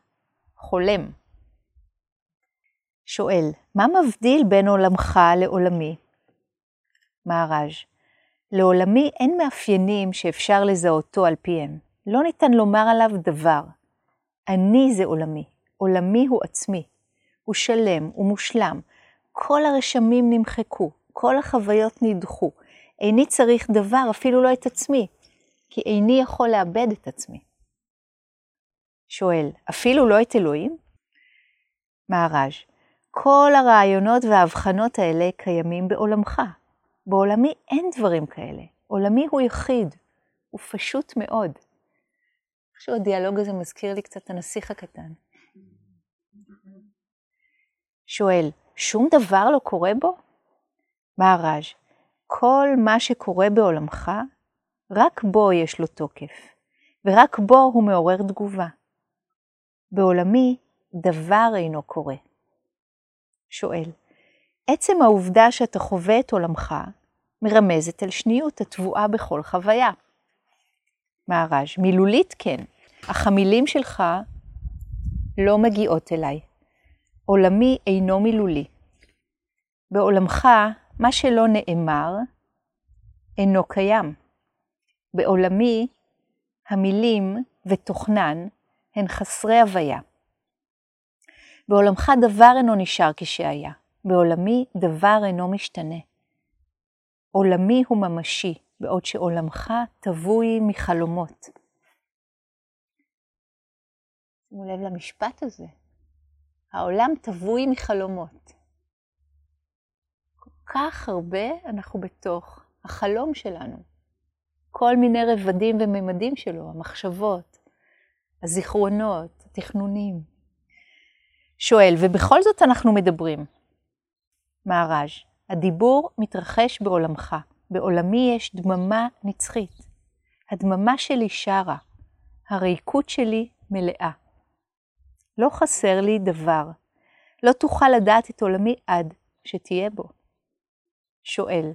A: חולם. שואל, מה מבדיל בין עולמך לעולמי? מהר"ז, לעולמי אין מאפיינים שאפשר לזהותו על פיהם. לא ניתן לומר עליו דבר. אני זה עולמי, עולמי הוא עצמי. הוא שלם, הוא מושלם. כל הרשמים נמחקו, כל החוויות נדחו. איני צריך דבר, אפילו לא את עצמי, כי איני יכול לאבד את עצמי. שואל, אפילו לא את אלוהים? מהר"ז, כל הרעיונות וההבחנות האלה קיימים בעולמך. בעולמי אין דברים כאלה. עולמי הוא יחיד, הוא פשוט מאוד. איכשהו הדיאלוג הזה מזכיר לי קצת הנסיך הקטן. שואל, שום דבר לא קורה בו? מהר"ז, כל מה שקורה בעולמך, רק בו יש לו תוקף, ורק בו הוא מעורר תגובה. בעולמי דבר אינו קורה. שואל, עצם העובדה שאתה חווה את עולמך מרמזת על שניות הטבועה בכל חוויה. מהר"ז, מילולית כן, אך המילים שלך לא מגיעות אליי. עולמי אינו מילולי. בעולמך, מה שלא נאמר אינו קיים. בעולמי, המילים ותוכנן הן חסרי הוויה. בעולמך דבר אינו נשאר כשהיה, בעולמי דבר אינו משתנה. עולמי הוא ממשי, בעוד שעולמך טבוי מחלומות. שימו לב למשפט הזה. העולם טבוי מחלומות. כל כך הרבה אנחנו בתוך החלום שלנו. כל מיני רבדים וממדים שלו, המחשבות, הזיכרונות, התכנונים. שואל, ובכל זאת אנחנו מדברים. מהר"ז, הדיבור מתרחש בעולמך, בעולמי יש דממה נצחית. הדממה שלי שרה, הריקות שלי מלאה. לא חסר לי דבר, לא תוכל לדעת את עולמי עד שתהיה בו. שואל,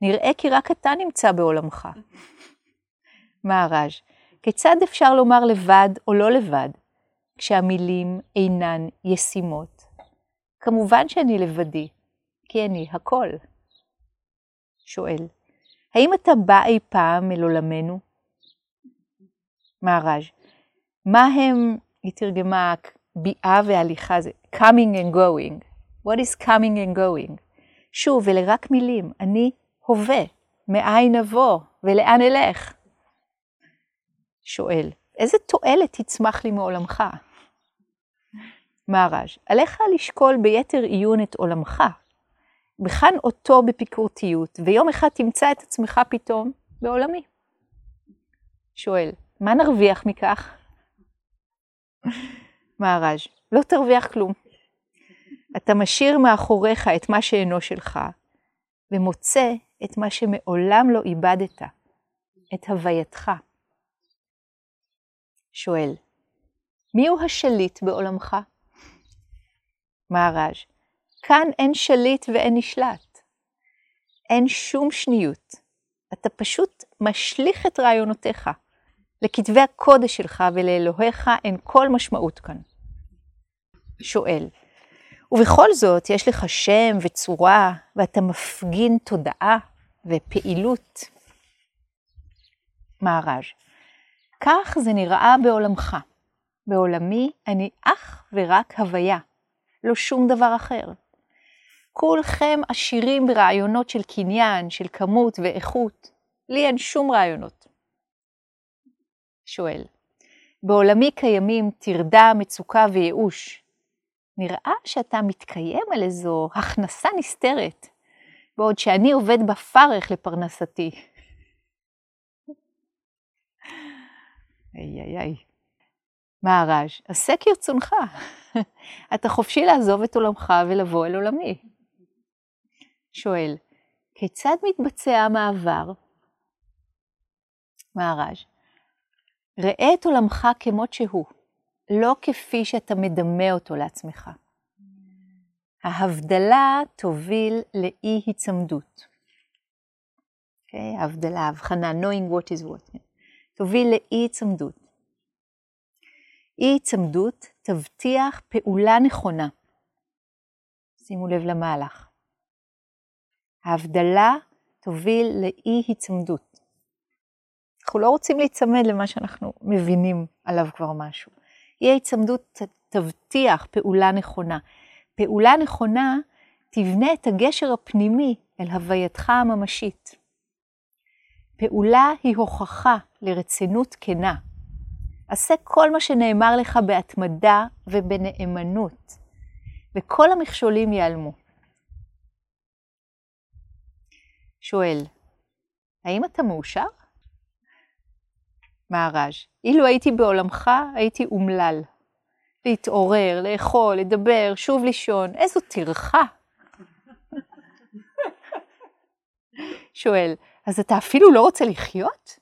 A: נראה כי רק אתה נמצא בעולמך. מהר"ז, כיצד אפשר לומר לבד או לא לבד, כשהמילים אינן ישימות? כמובן שאני לבדי, כי אני הכל. שואל, האם אתה בא אי פעם אל עולמנו? מהר"ז, מה הם, היא תרגמה, ביעה והליכה, זה coming and going. What is coming and going? שוב, אלה רק מילים, אני הווה, מאין אבוא ולאן אלך? שואל, איזה תועלת תצמח לי מעולמך? מהר"ז, עליך לשקול ביתר עיון את עולמך, בחן אותו בפיקורתיות, ויום אחד תמצא את עצמך פתאום בעולמי. שואל, מה נרוויח מכך? מהר"ז, לא תרוויח כלום. אתה משאיר מאחוריך את מה שאינו שלך, ומוצא את מה שמעולם לא איבדת, את הווייתך. שואל, מיהו השליט בעולמך? מהר"ש, כאן אין שליט ואין נשלט. אין שום שניות. אתה פשוט משליך את רעיונותיך. לכתבי הקודש שלך ולאלוהיך אין כל משמעות כאן. שואל, ובכל זאת יש לך שם וצורה, ואתה מפגין תודעה ופעילות. מהר"ז, כך זה נראה בעולמך. בעולמי אני אך ורק הוויה, לא שום דבר אחר. כולכם עשירים ברעיונות של קניין, של כמות ואיכות. לי אין שום רעיונות. שואל, בעולמי קיימים טרדה, מצוקה וייאוש. נראה שאתה מתקיים על איזו הכנסה נסתרת, בעוד שאני עובד בפרך לפרנסתי. איי איי איי. מהר"ש, עשה כרצונך. אתה חופשי לעזוב את עולמך ולבוא אל עולמי. שואל, כיצד מתבצע המעבר? מהר"ש, ראה את עולמך כמות שהוא, לא כפי שאתה מדמה אותו לעצמך. ההבדלה תוביל לאי היצמדות. Okay, אוקיי? ההבדלה, ההבחנה, knowing what is what, תוביל לאי היצמדות. אי היצמדות תבטיח פעולה נכונה. שימו לב למהלך. ההבדלה תוביל לאי היצמדות. אנחנו לא רוצים להיצמד למה שאנחנו מבינים עליו כבר משהו. אי ההיצמדות תבטיח פעולה נכונה. פעולה נכונה תבנה את הגשר הפנימי אל הווייתך הממשית. פעולה היא הוכחה לרצינות כנה. עשה כל מה שנאמר לך בהתמדה ובנאמנות, וכל המכשולים ייעלמו. שואל, האם אתה מאושר? מהר"ז, אילו הייתי בעולמך, הייתי אומלל. להתעורר, לאכול, לדבר, שוב לישון, איזו טרחה. שואל, אז אתה אפילו לא רוצה לחיות?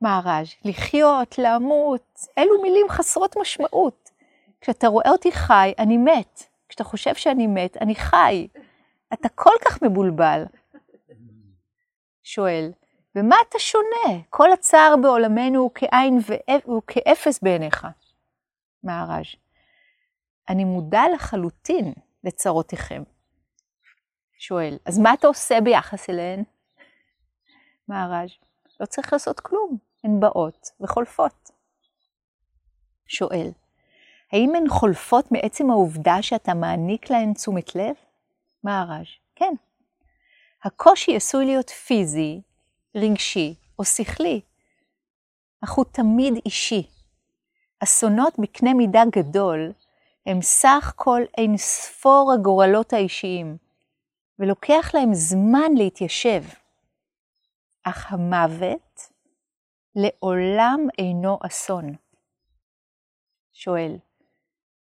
A: מהר"ז, לחיות, למות, אלו מילים חסרות משמעות. כשאתה רואה אותי חי, אני מת. כשאתה חושב שאני מת, אני חי. אתה כל כך מבולבל. שואל, ומה אתה שונה? כל הצער בעולמנו הוא כאין והוא כאפס בעיניך. מהר"ז, אני מודע לחלוטין לצרותיכם. שואל, אז מה אתה עושה ביחס אליהן? מהר"ז, לא צריך לעשות כלום, הן באות וחולפות. שואל, האם הן חולפות מעצם העובדה שאתה מעניק להן תשומת לב? מהר"ז, כן. הקושי עשוי להיות פיזי, רגשי או שכלי, אך הוא תמיד אישי. אסונות בקנה מידה גדול הם סך כל אין ספור הגורלות האישיים, ולוקח להם זמן להתיישב. אך המוות לעולם אינו אסון. שואל,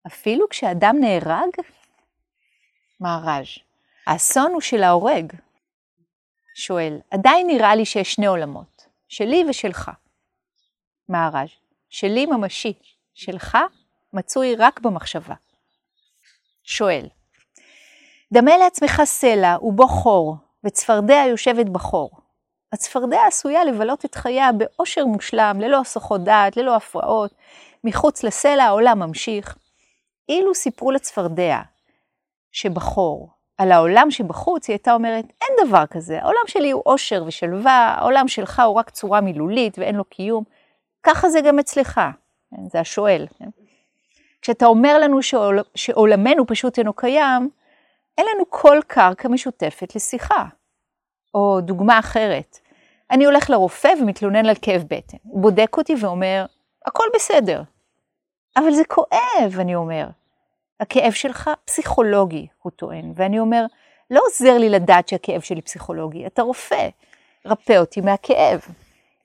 A: אפילו כשאדם נהרג? מהר"ז, האסון הוא של ההורג. שואל, עדיין נראה לי שיש שני עולמות, שלי ושלך. מהר"ז, שלי ממשי, שלך מצוי רק במחשבה. שואל, דמה לעצמך סלע ובו חור, וצפרדע יושבת בחור. הצפרדע עשויה לבלות את חייה באושר מושלם, ללא הסחות דעת, ללא הפרעות. מחוץ לסלע העולם ממשיך. אילו סיפרו לצפרדע שבחור, על העולם שבחוץ, היא הייתה אומרת, אין דבר כזה, העולם שלי הוא אושר ושלווה, העולם שלך הוא רק צורה מילולית ואין לו קיום. ככה זה גם אצלך, כן, זה השואל. כן? כשאתה אומר לנו שעול, שעולמנו פשוט אינו קיים, אין לנו כל קרקע משותפת לשיחה. או דוגמה אחרת, אני הולך לרופא ומתלונן על כאב בטן. הוא בודק אותי ואומר, הכל בסדר. אבל זה כואב, אני אומר. הכאב שלך פסיכולוגי, הוא טוען. ואני אומר, לא עוזר לי לדעת שהכאב שלי פסיכולוגי, אתה רופא, רפא אותי מהכאב.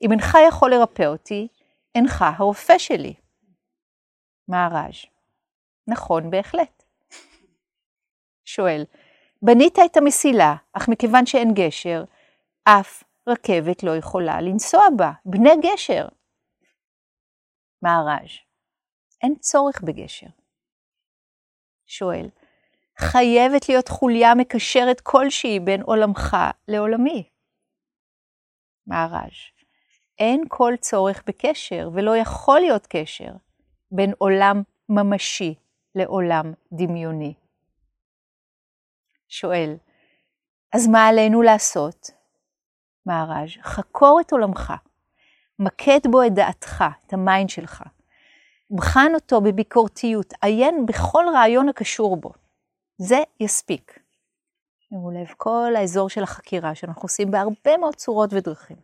A: אם אינך יכול לרפא אותי, אינך הרופא שלי. מהר"ז, נכון בהחלט. שואל, בנית את המסילה, אך מכיוון שאין גשר, אף רכבת לא יכולה לנסוע בה. בני גשר. מהר"ש, אין צורך בגשר. שואל, חייבת להיות חוליה מקשרת כלשהי בין עולמך לעולמי. מהראג', אין כל צורך בקשר ולא יכול להיות קשר בין עולם ממשי לעולם דמיוני. שואל, אז מה עלינו לעשות? מהראג', חקור את עולמך, מקד בו את דעתך, את ה mind שלך. בחן אותו בביקורתיות, עיין בכל רעיון הקשור בו. זה יספיק. שימו לב, כל האזור של החקירה שאנחנו עושים בהרבה מאוד צורות ודרכים.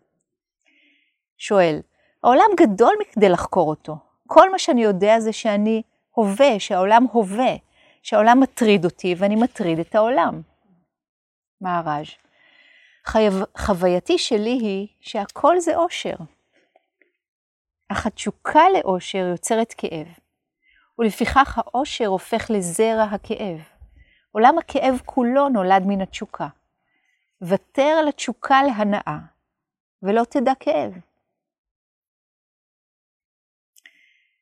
A: שואל, העולם גדול מכדי לחקור אותו. כל מה שאני יודע זה שאני הווה, שהעולם הווה, שהעולם מטריד אותי ואני מטריד את העולם. מהר"ז, חו... חווייתי שלי היא שהכל זה אושר. אך התשוקה לאושר יוצרת כאב, ולפיכך האושר הופך לזרע הכאב. עולם הכאב כולו נולד מן התשוקה. ותר על התשוקה להנאה, ולא תדע כאב.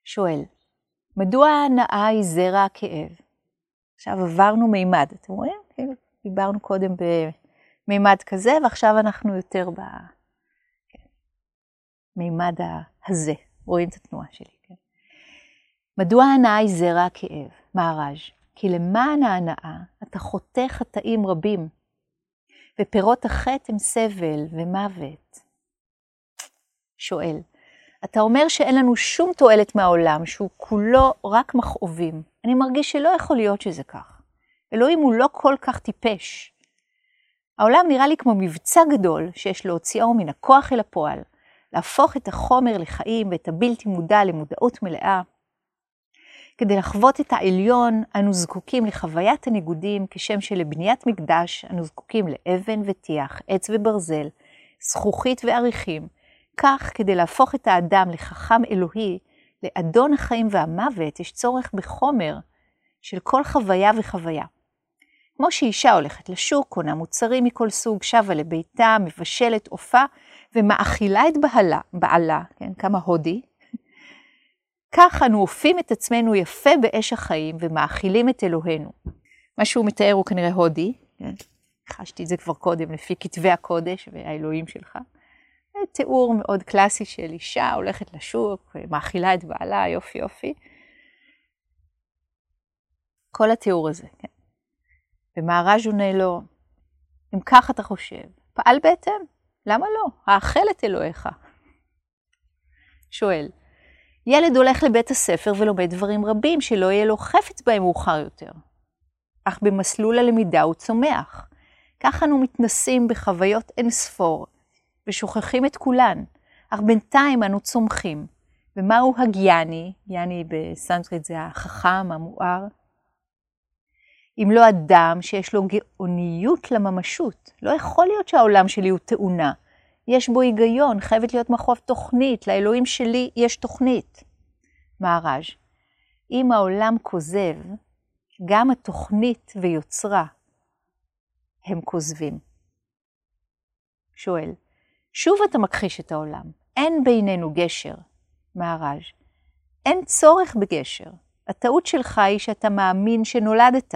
A: שואל, מדוע ההנאה היא זרע הכאב? עכשיו עברנו מימד, אתם רואים? כאילו, דיברנו קודם במימד כזה, ועכשיו אנחנו יותר במימד הזה. רואים את התנועה שלי, כן? מדוע ההנאה היא זרע הכאב? מהר"ז, כי למען ההנאה אתה חוטא חטאים רבים, ופירות החטא הם סבל ומוות. שואל, אתה אומר שאין לנו שום תועלת מהעולם, שהוא כולו רק מכאובים. אני מרגיש שלא יכול להיות שזה כך. אלוהים הוא לא כל כך טיפש. העולם נראה לי כמו מבצע גדול שיש להוציאו מן הכוח אל הפועל, להפוך את החומר לחיים ואת הבלתי מודע למודעות מלאה. כדי לחוות את העליון, אנו זקוקים לחוויית הניגודים, כשם שלבניית מקדש אנו זקוקים לאבן וטיח, עץ וברזל, זכוכית ועריכים, כך, כדי להפוך את האדם לחכם אלוהי, לאדון החיים והמוות, יש צורך בחומר של כל חוויה וחוויה. כמו שאישה הולכת לשוק, קונה מוצרים מכל סוג, שבה לביתה, מבשלת עופה ומאכילה את בעלה, בעלה, כן, כמה הודי. כך אנו אופים את עצמנו יפה באש החיים ומאכילים את אלוהינו. מה שהוא מתאר הוא כנראה הודי, כן? חשתי את זה כבר קודם לפי כתבי הקודש והאלוהים שלך. תיאור מאוד קלאסי של אישה הולכת לשוק, מאכילה את בעלה, יופי יופי. כל התיאור הזה, כן. ומהר"ז עונה לו, אם כך אתה חושב, פעל בהתאם, למה לא? האכל את אלוהיך. שואל, ילד הולך לבית הספר ולומד דברים רבים שלא יהיה לו חפץ בהם מאוחר יותר. אך במסלול הלמידה הוא צומח. כך אנו מתנסים בחוויות אין ספור, ושוכחים את כולן, אך בינתיים אנו צומחים. ומהו הגיאני? גיאני בסנטרית זה החכם, המואר. אם לא אדם שיש לו גאוניות לממשות. לא יכול להיות שהעולם שלי הוא תאונה. יש בו היגיון, חייבת להיות מאחוריו תוכנית, לאלוהים שלי יש תוכנית. מהר"ז, אם העולם כוזב, גם התוכנית ויוצרה הם כוזבים. שואל, שוב אתה מכחיש את העולם. אין בינינו גשר, מהר"ז. אין צורך בגשר. הטעות שלך היא שאתה מאמין שנולדת.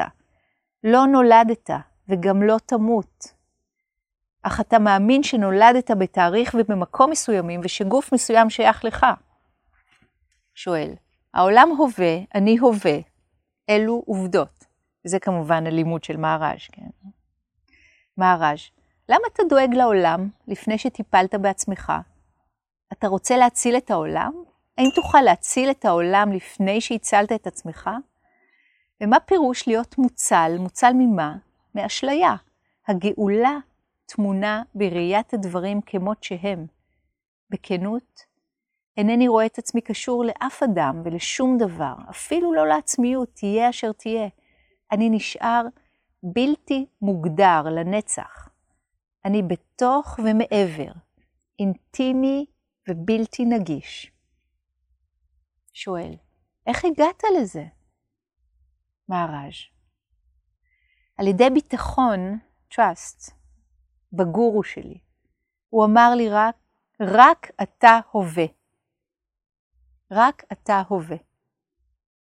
A: לא נולדת, וגם לא תמות. אך אתה מאמין שנולדת בתאריך ובמקום מסוימים, ושגוף מסוים שייך לך. שואל, העולם הווה, אני הווה, אלו עובדות. זה כמובן הלימוד של מהר"ז, כן? מהר"ז, למה אתה דואג לעולם לפני שטיפלת בעצמך? אתה רוצה להציל את העולם? האם תוכל להציל את העולם לפני שהצלת את עצמך? ומה פירוש להיות מוצל? מוצל ממה? מאשליה. הגאולה טמונה בראיית הדברים כמות שהם. בכנות, אינני רואה את עצמי קשור לאף אדם ולשום דבר, אפילו לא לעצמיות, תהיה אשר תהיה. אני נשאר בלתי מוגדר לנצח. אני בתוך ומעבר, אינטימי ובלתי נגיש. שואל, איך הגעת לזה? מהר"ז. על ידי ביטחון, trust, בגורו שלי. הוא אמר לי רק, רק אתה הווה. רק אתה הווה.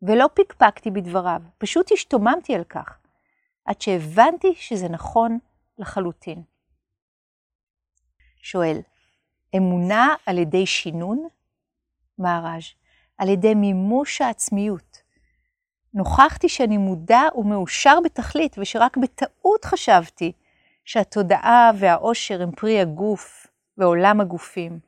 A: ולא פקפקתי בדבריו, פשוט השתוממתי על כך, עד שהבנתי שזה נכון לחלוטין. שואל, אמונה על ידי שינון? מהר"ז, על ידי מימוש העצמיות. נוכחתי שאני מודע ומאושר בתכלית, ושרק בטעות חשבתי שהתודעה והאושר הם פרי הגוף ועולם הגופים.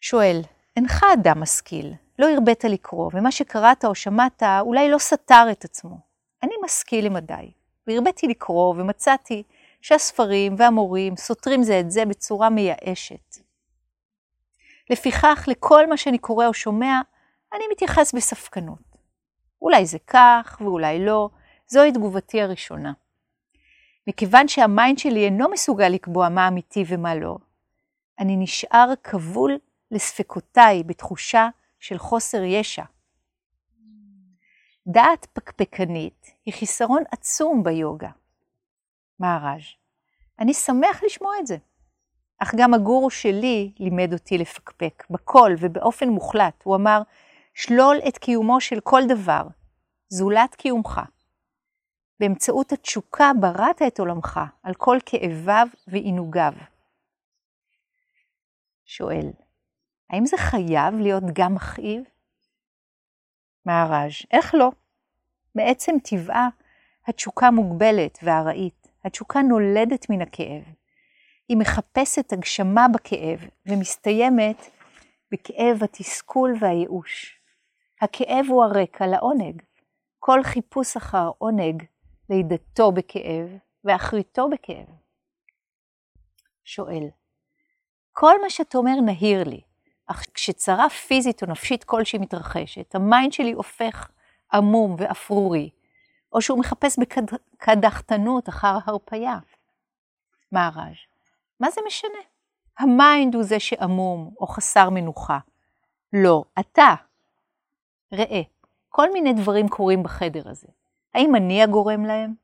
A: שואל, אינך אדם משכיל, לא הרבית לקרוא, ומה שקראת או שמעת אולי לא סתר את עצמו. אני משכיל למדי, והרביתי לקרוא ומצאתי שהספרים והמורים סותרים זה את זה בצורה מייאשת. לפיכך, לכל מה שאני קורא או שומע, אני מתייחס בספקנות. אולי זה כך ואולי לא, זוהי תגובתי הראשונה. מכיוון שהמיינד שלי אינו מסוגל לקבוע מה אמיתי ומה לא, אני נשאר כבול לספקותיי בתחושה של חוסר ישע. דעת פקפקנית היא חיסרון עצום ביוגה. מהר"ז, אני שמח לשמוע את זה. אך גם הגורו שלי לימד אותי לפקפק, בכל ובאופן מוחלט. הוא אמר, שלול את קיומו של כל דבר, זולת קיומך. באמצעות התשוקה בראת את עולמך על כל כאביו ועינוגיו. שואל, האם זה חייב להיות גם מכאיב? מהר"ז, איך לא? מעצם טבעה, התשוקה מוגבלת וארעית. התשוקה נולדת מן הכאב. היא מחפשת הגשמה בכאב ומסתיימת בכאב התסכול והייאוש. הכאב הוא הרקע לעונג. כל חיפוש אחר עונג, לידתו בכאב ואחריתו בכאב. שואל, כל מה שאתה אומר נהיר לי, אך כשצרה פיזית או נפשית כלשהי מתרחשת, ה mind שלי הופך עמום ואפרורי, או שהוא מחפש בקדחתנות אחר הרפייה. מהראג', מה זה משנה? ה mind הוא זה שעמום או חסר מנוחה. לא, אתה. ראה, כל מיני דברים קורים בחדר הזה. האם אני הגורם להם?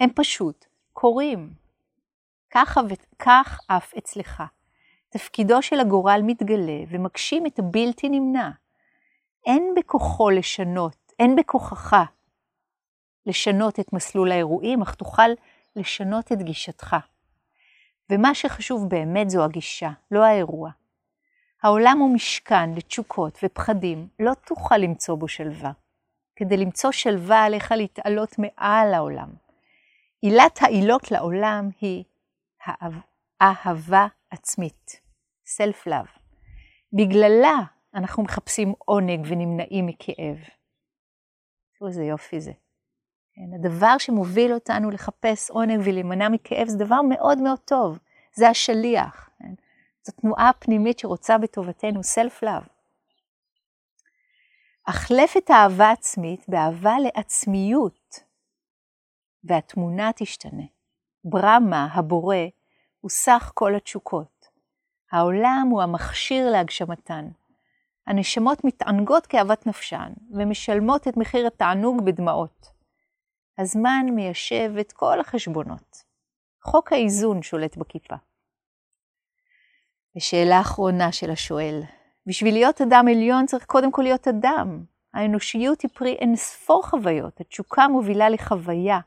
A: הם פשוט קורים. ככה וכך אף אצלך. תפקידו של הגורל מתגלה ומגשים את הבלתי נמנע. אין בכוחו לשנות, אין בכוחך לשנות את מסלול האירועים, אך תוכל לשנות את גישתך. ומה שחשוב באמת זו הגישה, לא האירוע. העולם הוא משכן לתשוקות ופחדים, לא תוכל למצוא בו שלווה. כדי למצוא שלווה עליך להתעלות מעל העולם. עילת העילות לעולם היא אהבה עצמית, self-love. בגללה אנחנו מחפשים עונג ונמנעים מכאב. תראו איזה יופי זה. כן, הדבר שמוביל אותנו לחפש עונג ולהימנע מכאב זה דבר מאוד מאוד טוב, זה השליח. זו תנועה פנימית שרוצה בטובתנו, self-love. החלף את האהבה העצמית באהבה לעצמיות, והתמונה תשתנה. ברמה, הבורא, הוא סך כל התשוקות. העולם הוא המכשיר להגשמתן. הנשמות מתענגות כאוות נפשן, ומשלמות את מחיר התענוג בדמעות. הזמן מיישב את כל החשבונות. חוק האיזון שולט בכיפה. ושאלה אחרונה של השואל, בשביל להיות אדם עליון צריך קודם כל להיות אדם. האנושיות היא פרי אין ספור חוויות, התשוקה מובילה לחוויה,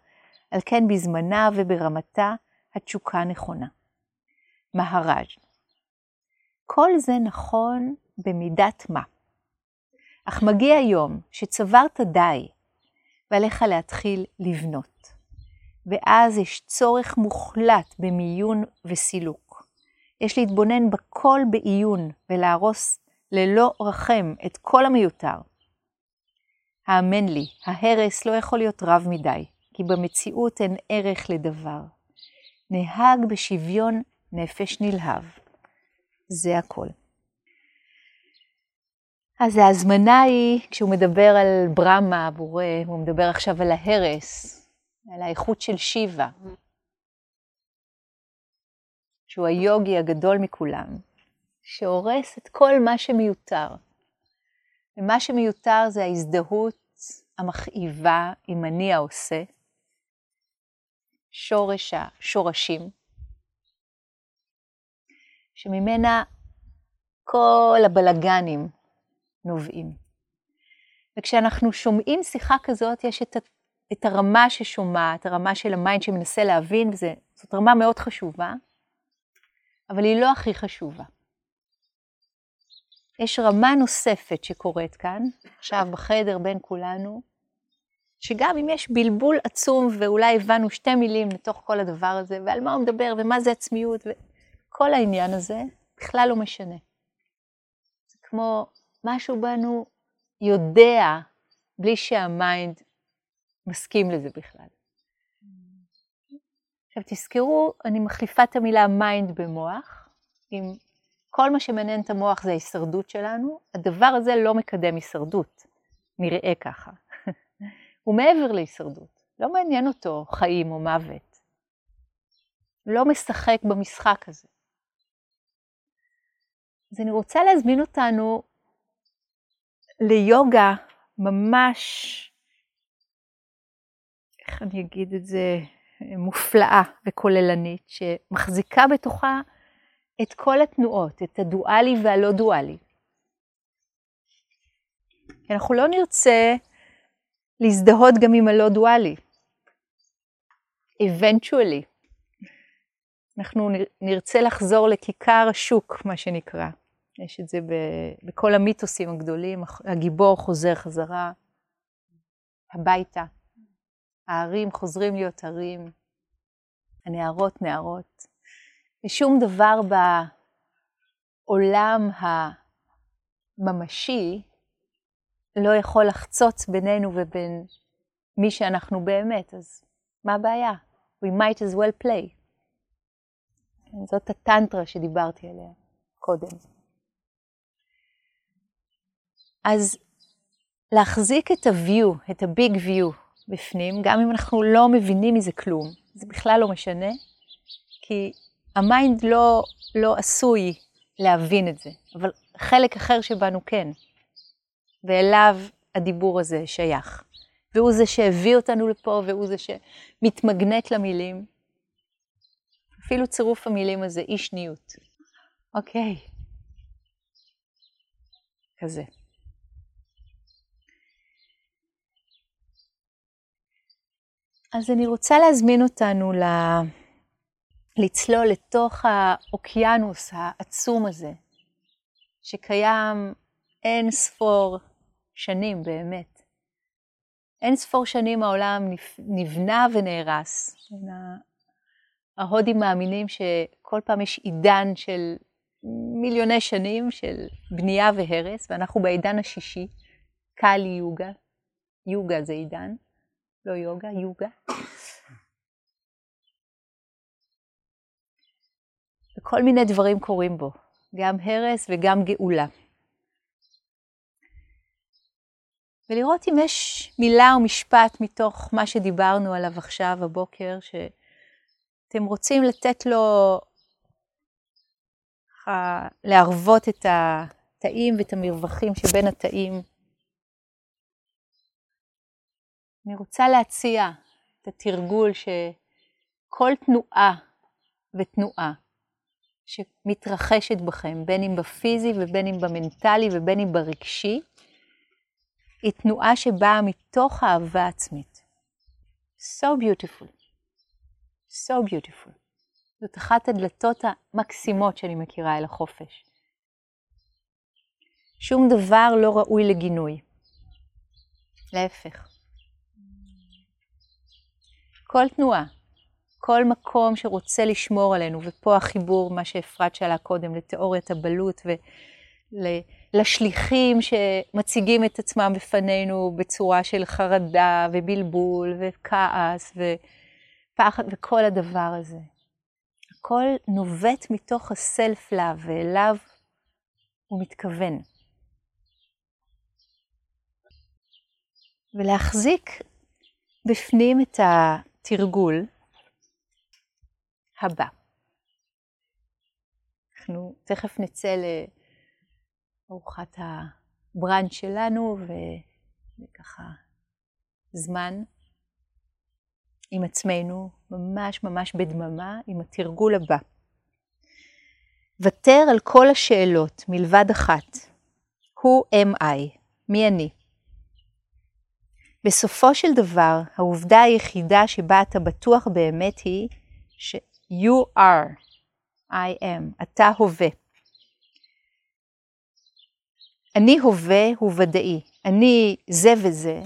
A: על כן בזמנה וברמתה התשוקה נכונה. מהר"ז כל זה נכון במידת מה. אך מגיע יום שצברת די, ועליך להתחיל לבנות. ואז יש צורך מוחלט במיון וסילוק. יש להתבונן בכל בעיון ולהרוס ללא רחם את כל המיותר. האמן לי, ההרס לא יכול להיות רב מדי, כי במציאות אין ערך לדבר. נהג בשוויון נפש נלהב. זה הכל. אז ההזמנה היא, כשהוא מדבר על ברמה, הבורא, הוא מדבר עכשיו על ההרס, על האיכות של שיבה, שהוא היוגי הגדול מכולם, שהורס את כל מה שמיותר. ומה שמיותר זה ההזדהות המכאיבה עם אני העושה, שורש השורשים, שממנה כל הבלגנים נובעים. וכשאנחנו שומעים שיחה כזאת, יש את, את הרמה ששומעת, הרמה של ה mind שמנסה להבין, וזאת רמה מאוד חשובה, אבל היא לא הכי חשובה. יש רמה נוספת שקורית כאן, עכשיו בחדר בין כולנו, שגם אם יש בלבול עצום ואולי הבנו שתי מילים לתוך כל הדבר הזה, ועל מה הוא מדבר ומה זה עצמיות, וכל העניין הזה בכלל לא משנה. זה כמו משהו בנו יודע בלי שהמיינד מסכים לזה בכלל. עכשיו תזכרו, אני מחליפה את המילה mind במוח, אם כל מה שמעניין את המוח זה ההישרדות שלנו, הדבר הזה לא מקדם הישרדות, נראה ככה. הוא מעבר להישרדות, לא מעניין אותו חיים או מוות. לא משחק במשחק הזה. אז אני רוצה להזמין אותנו ליוגה ממש, איך אני אגיד את זה, מופלאה וכוללנית, שמחזיקה בתוכה את כל התנועות, את הדואלי והלא דואלי. אנחנו לא נרצה להזדהות גם עם הלא דואלי. eventually. אנחנו נרצה לחזור לכיכר השוק, מה שנקרא. יש את זה בכל המיתוסים הגדולים, הגיבור חוזר חזרה הביתה, הערים חוזרים להיות ערים, הנערות נערות, ושום דבר בעולם הממשי לא יכול לחצוץ בינינו ובין מי שאנחנו באמת, אז מה הבעיה? We might as well play. זאת הטנטרה שדיברתי עליה קודם. אז להחזיק את ה-view, את ה-big view בפנים, גם אם אנחנו לא מבינים מזה כלום, זה בכלל לא משנה, כי ה mind לא, לא עשוי להבין את זה, אבל חלק אחר שבנו כן, ואליו הדיבור הזה שייך. והוא זה שהביא אותנו לפה, והוא זה שמתמגנט למילים. אפילו צירוף המילים הזה, אי שניות. אוקיי. כזה. אז אני רוצה להזמין אותנו ל... לצלול לתוך האוקיינוס העצום הזה, שקיים אין ספור שנים באמת. אין ספור שנים העולם נבנה ונהרס. ההודים מאמינים שכל פעם יש עידן של מיליוני שנים של בנייה והרס, ואנחנו בעידן השישי, קאלי יוגה, יוגה זה עידן, לא יוגה, יוגה. וכל מיני דברים קורים בו, גם הרס וגם גאולה. ולראות אם יש מילה או משפט מתוך מה שדיברנו עליו עכשיו, הבוקר, שאתם רוצים לתת לו, להרוות את התאים ואת המרווחים שבין התאים. אני רוצה להציע את התרגול שכל תנועה ותנועה שמתרחשת בכם, בין אם בפיזי ובין אם במנטלי ובין אם ברגשי, היא תנועה שבאה מתוך אהבה עצמית. So beautiful. So beautiful. זאת אחת הדלתות המקסימות שאני מכירה אל החופש. שום דבר לא ראוי לגינוי. להפך. כל תנועה, כל מקום שרוצה לשמור עלינו, ופה החיבור, מה שאפרת שאלה קודם, לתיאוריית הבלוט ולשליחים שמציגים את עצמם בפנינו בצורה של חרדה ובלבול וכעס ופחד וכל הדבר הזה. הכל נובט מתוך הסלף לאו ואליו הוא מתכוון. ולהחזיק בפנים את התרגול הבא. אנחנו תכף נצא לארוחת הבראנץ' שלנו וככה זמן. עם עצמנו, ממש ממש בדממה, עם התרגול הבא. ותר על כל השאלות מלבד אחת, Who am I? מי אני? בסופו של דבר, העובדה היחידה שבה אתה בטוח באמת היא ש-you are, I am, אתה הווה. אני הווה הוא ודאי, אני זה וזה,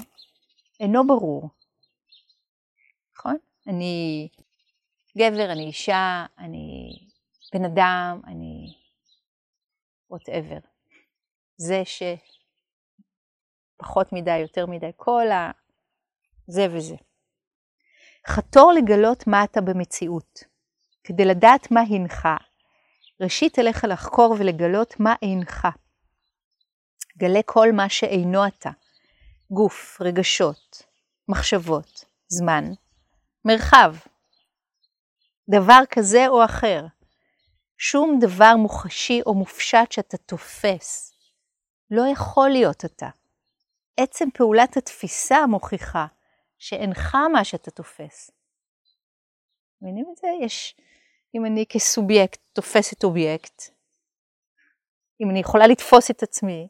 A: אינו ברור. נכון? אני גבר, אני אישה, אני בן אדם, אני whatever. זה שפחות מדי, יותר מדי, כל ה... זה וזה. חתור לגלות מה אתה במציאות. כדי לדעת מה הנך, ראשית עליך לחקור ולגלות מה אינך. גלה כל מה שאינו אתה, גוף, רגשות, מחשבות, זמן, מרחב, דבר כזה או אחר. שום דבר מוחשי או מופשט שאתה תופס לא יכול להיות אתה. עצם פעולת התפיסה מוכיחה שאינך מה שאתה תופס. מבינים את זה? יש, אם אני כסובייקט תופסת אובייקט, אם אני יכולה לתפוס את עצמי,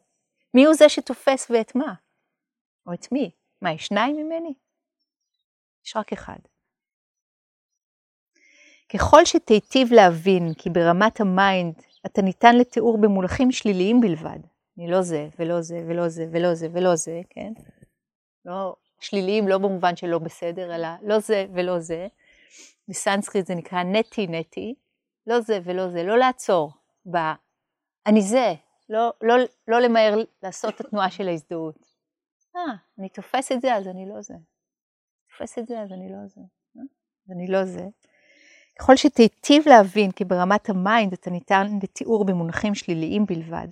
A: מי הוא זה שתופס ואת מה? או את מי? מה, יש שניים ממני? יש רק אחד. ככל שתיטיב להבין כי ברמת ה mind אתה ניתן לתיאור במונחים שליליים בלבד, אני לא זה ולא זה ולא זה ולא זה ולא זה, כן? לא שליליים לא במובן שלא בסדר, אלא לא זה ולא זה. בסנסקריט זה נקרא נטי נטי, לא זה ולא זה, לא לעצור ב... אני זה, לא, לא, לא למהר לעשות את התנועה של ההזדהות. אה, אני תופס את זה אז אני לא זה. תופס את זה אז אני לא זה. אה? אז אני לא זה. ככל שתיטיב להבין כי ברמת ה mind אתה ניתן לתיאור במונחים שליליים בלבד,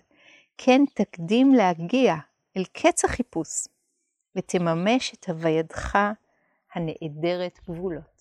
A: כן תקדים להגיע אל קץ החיפוש ותממש את הווייתך הנעדרת גבולות.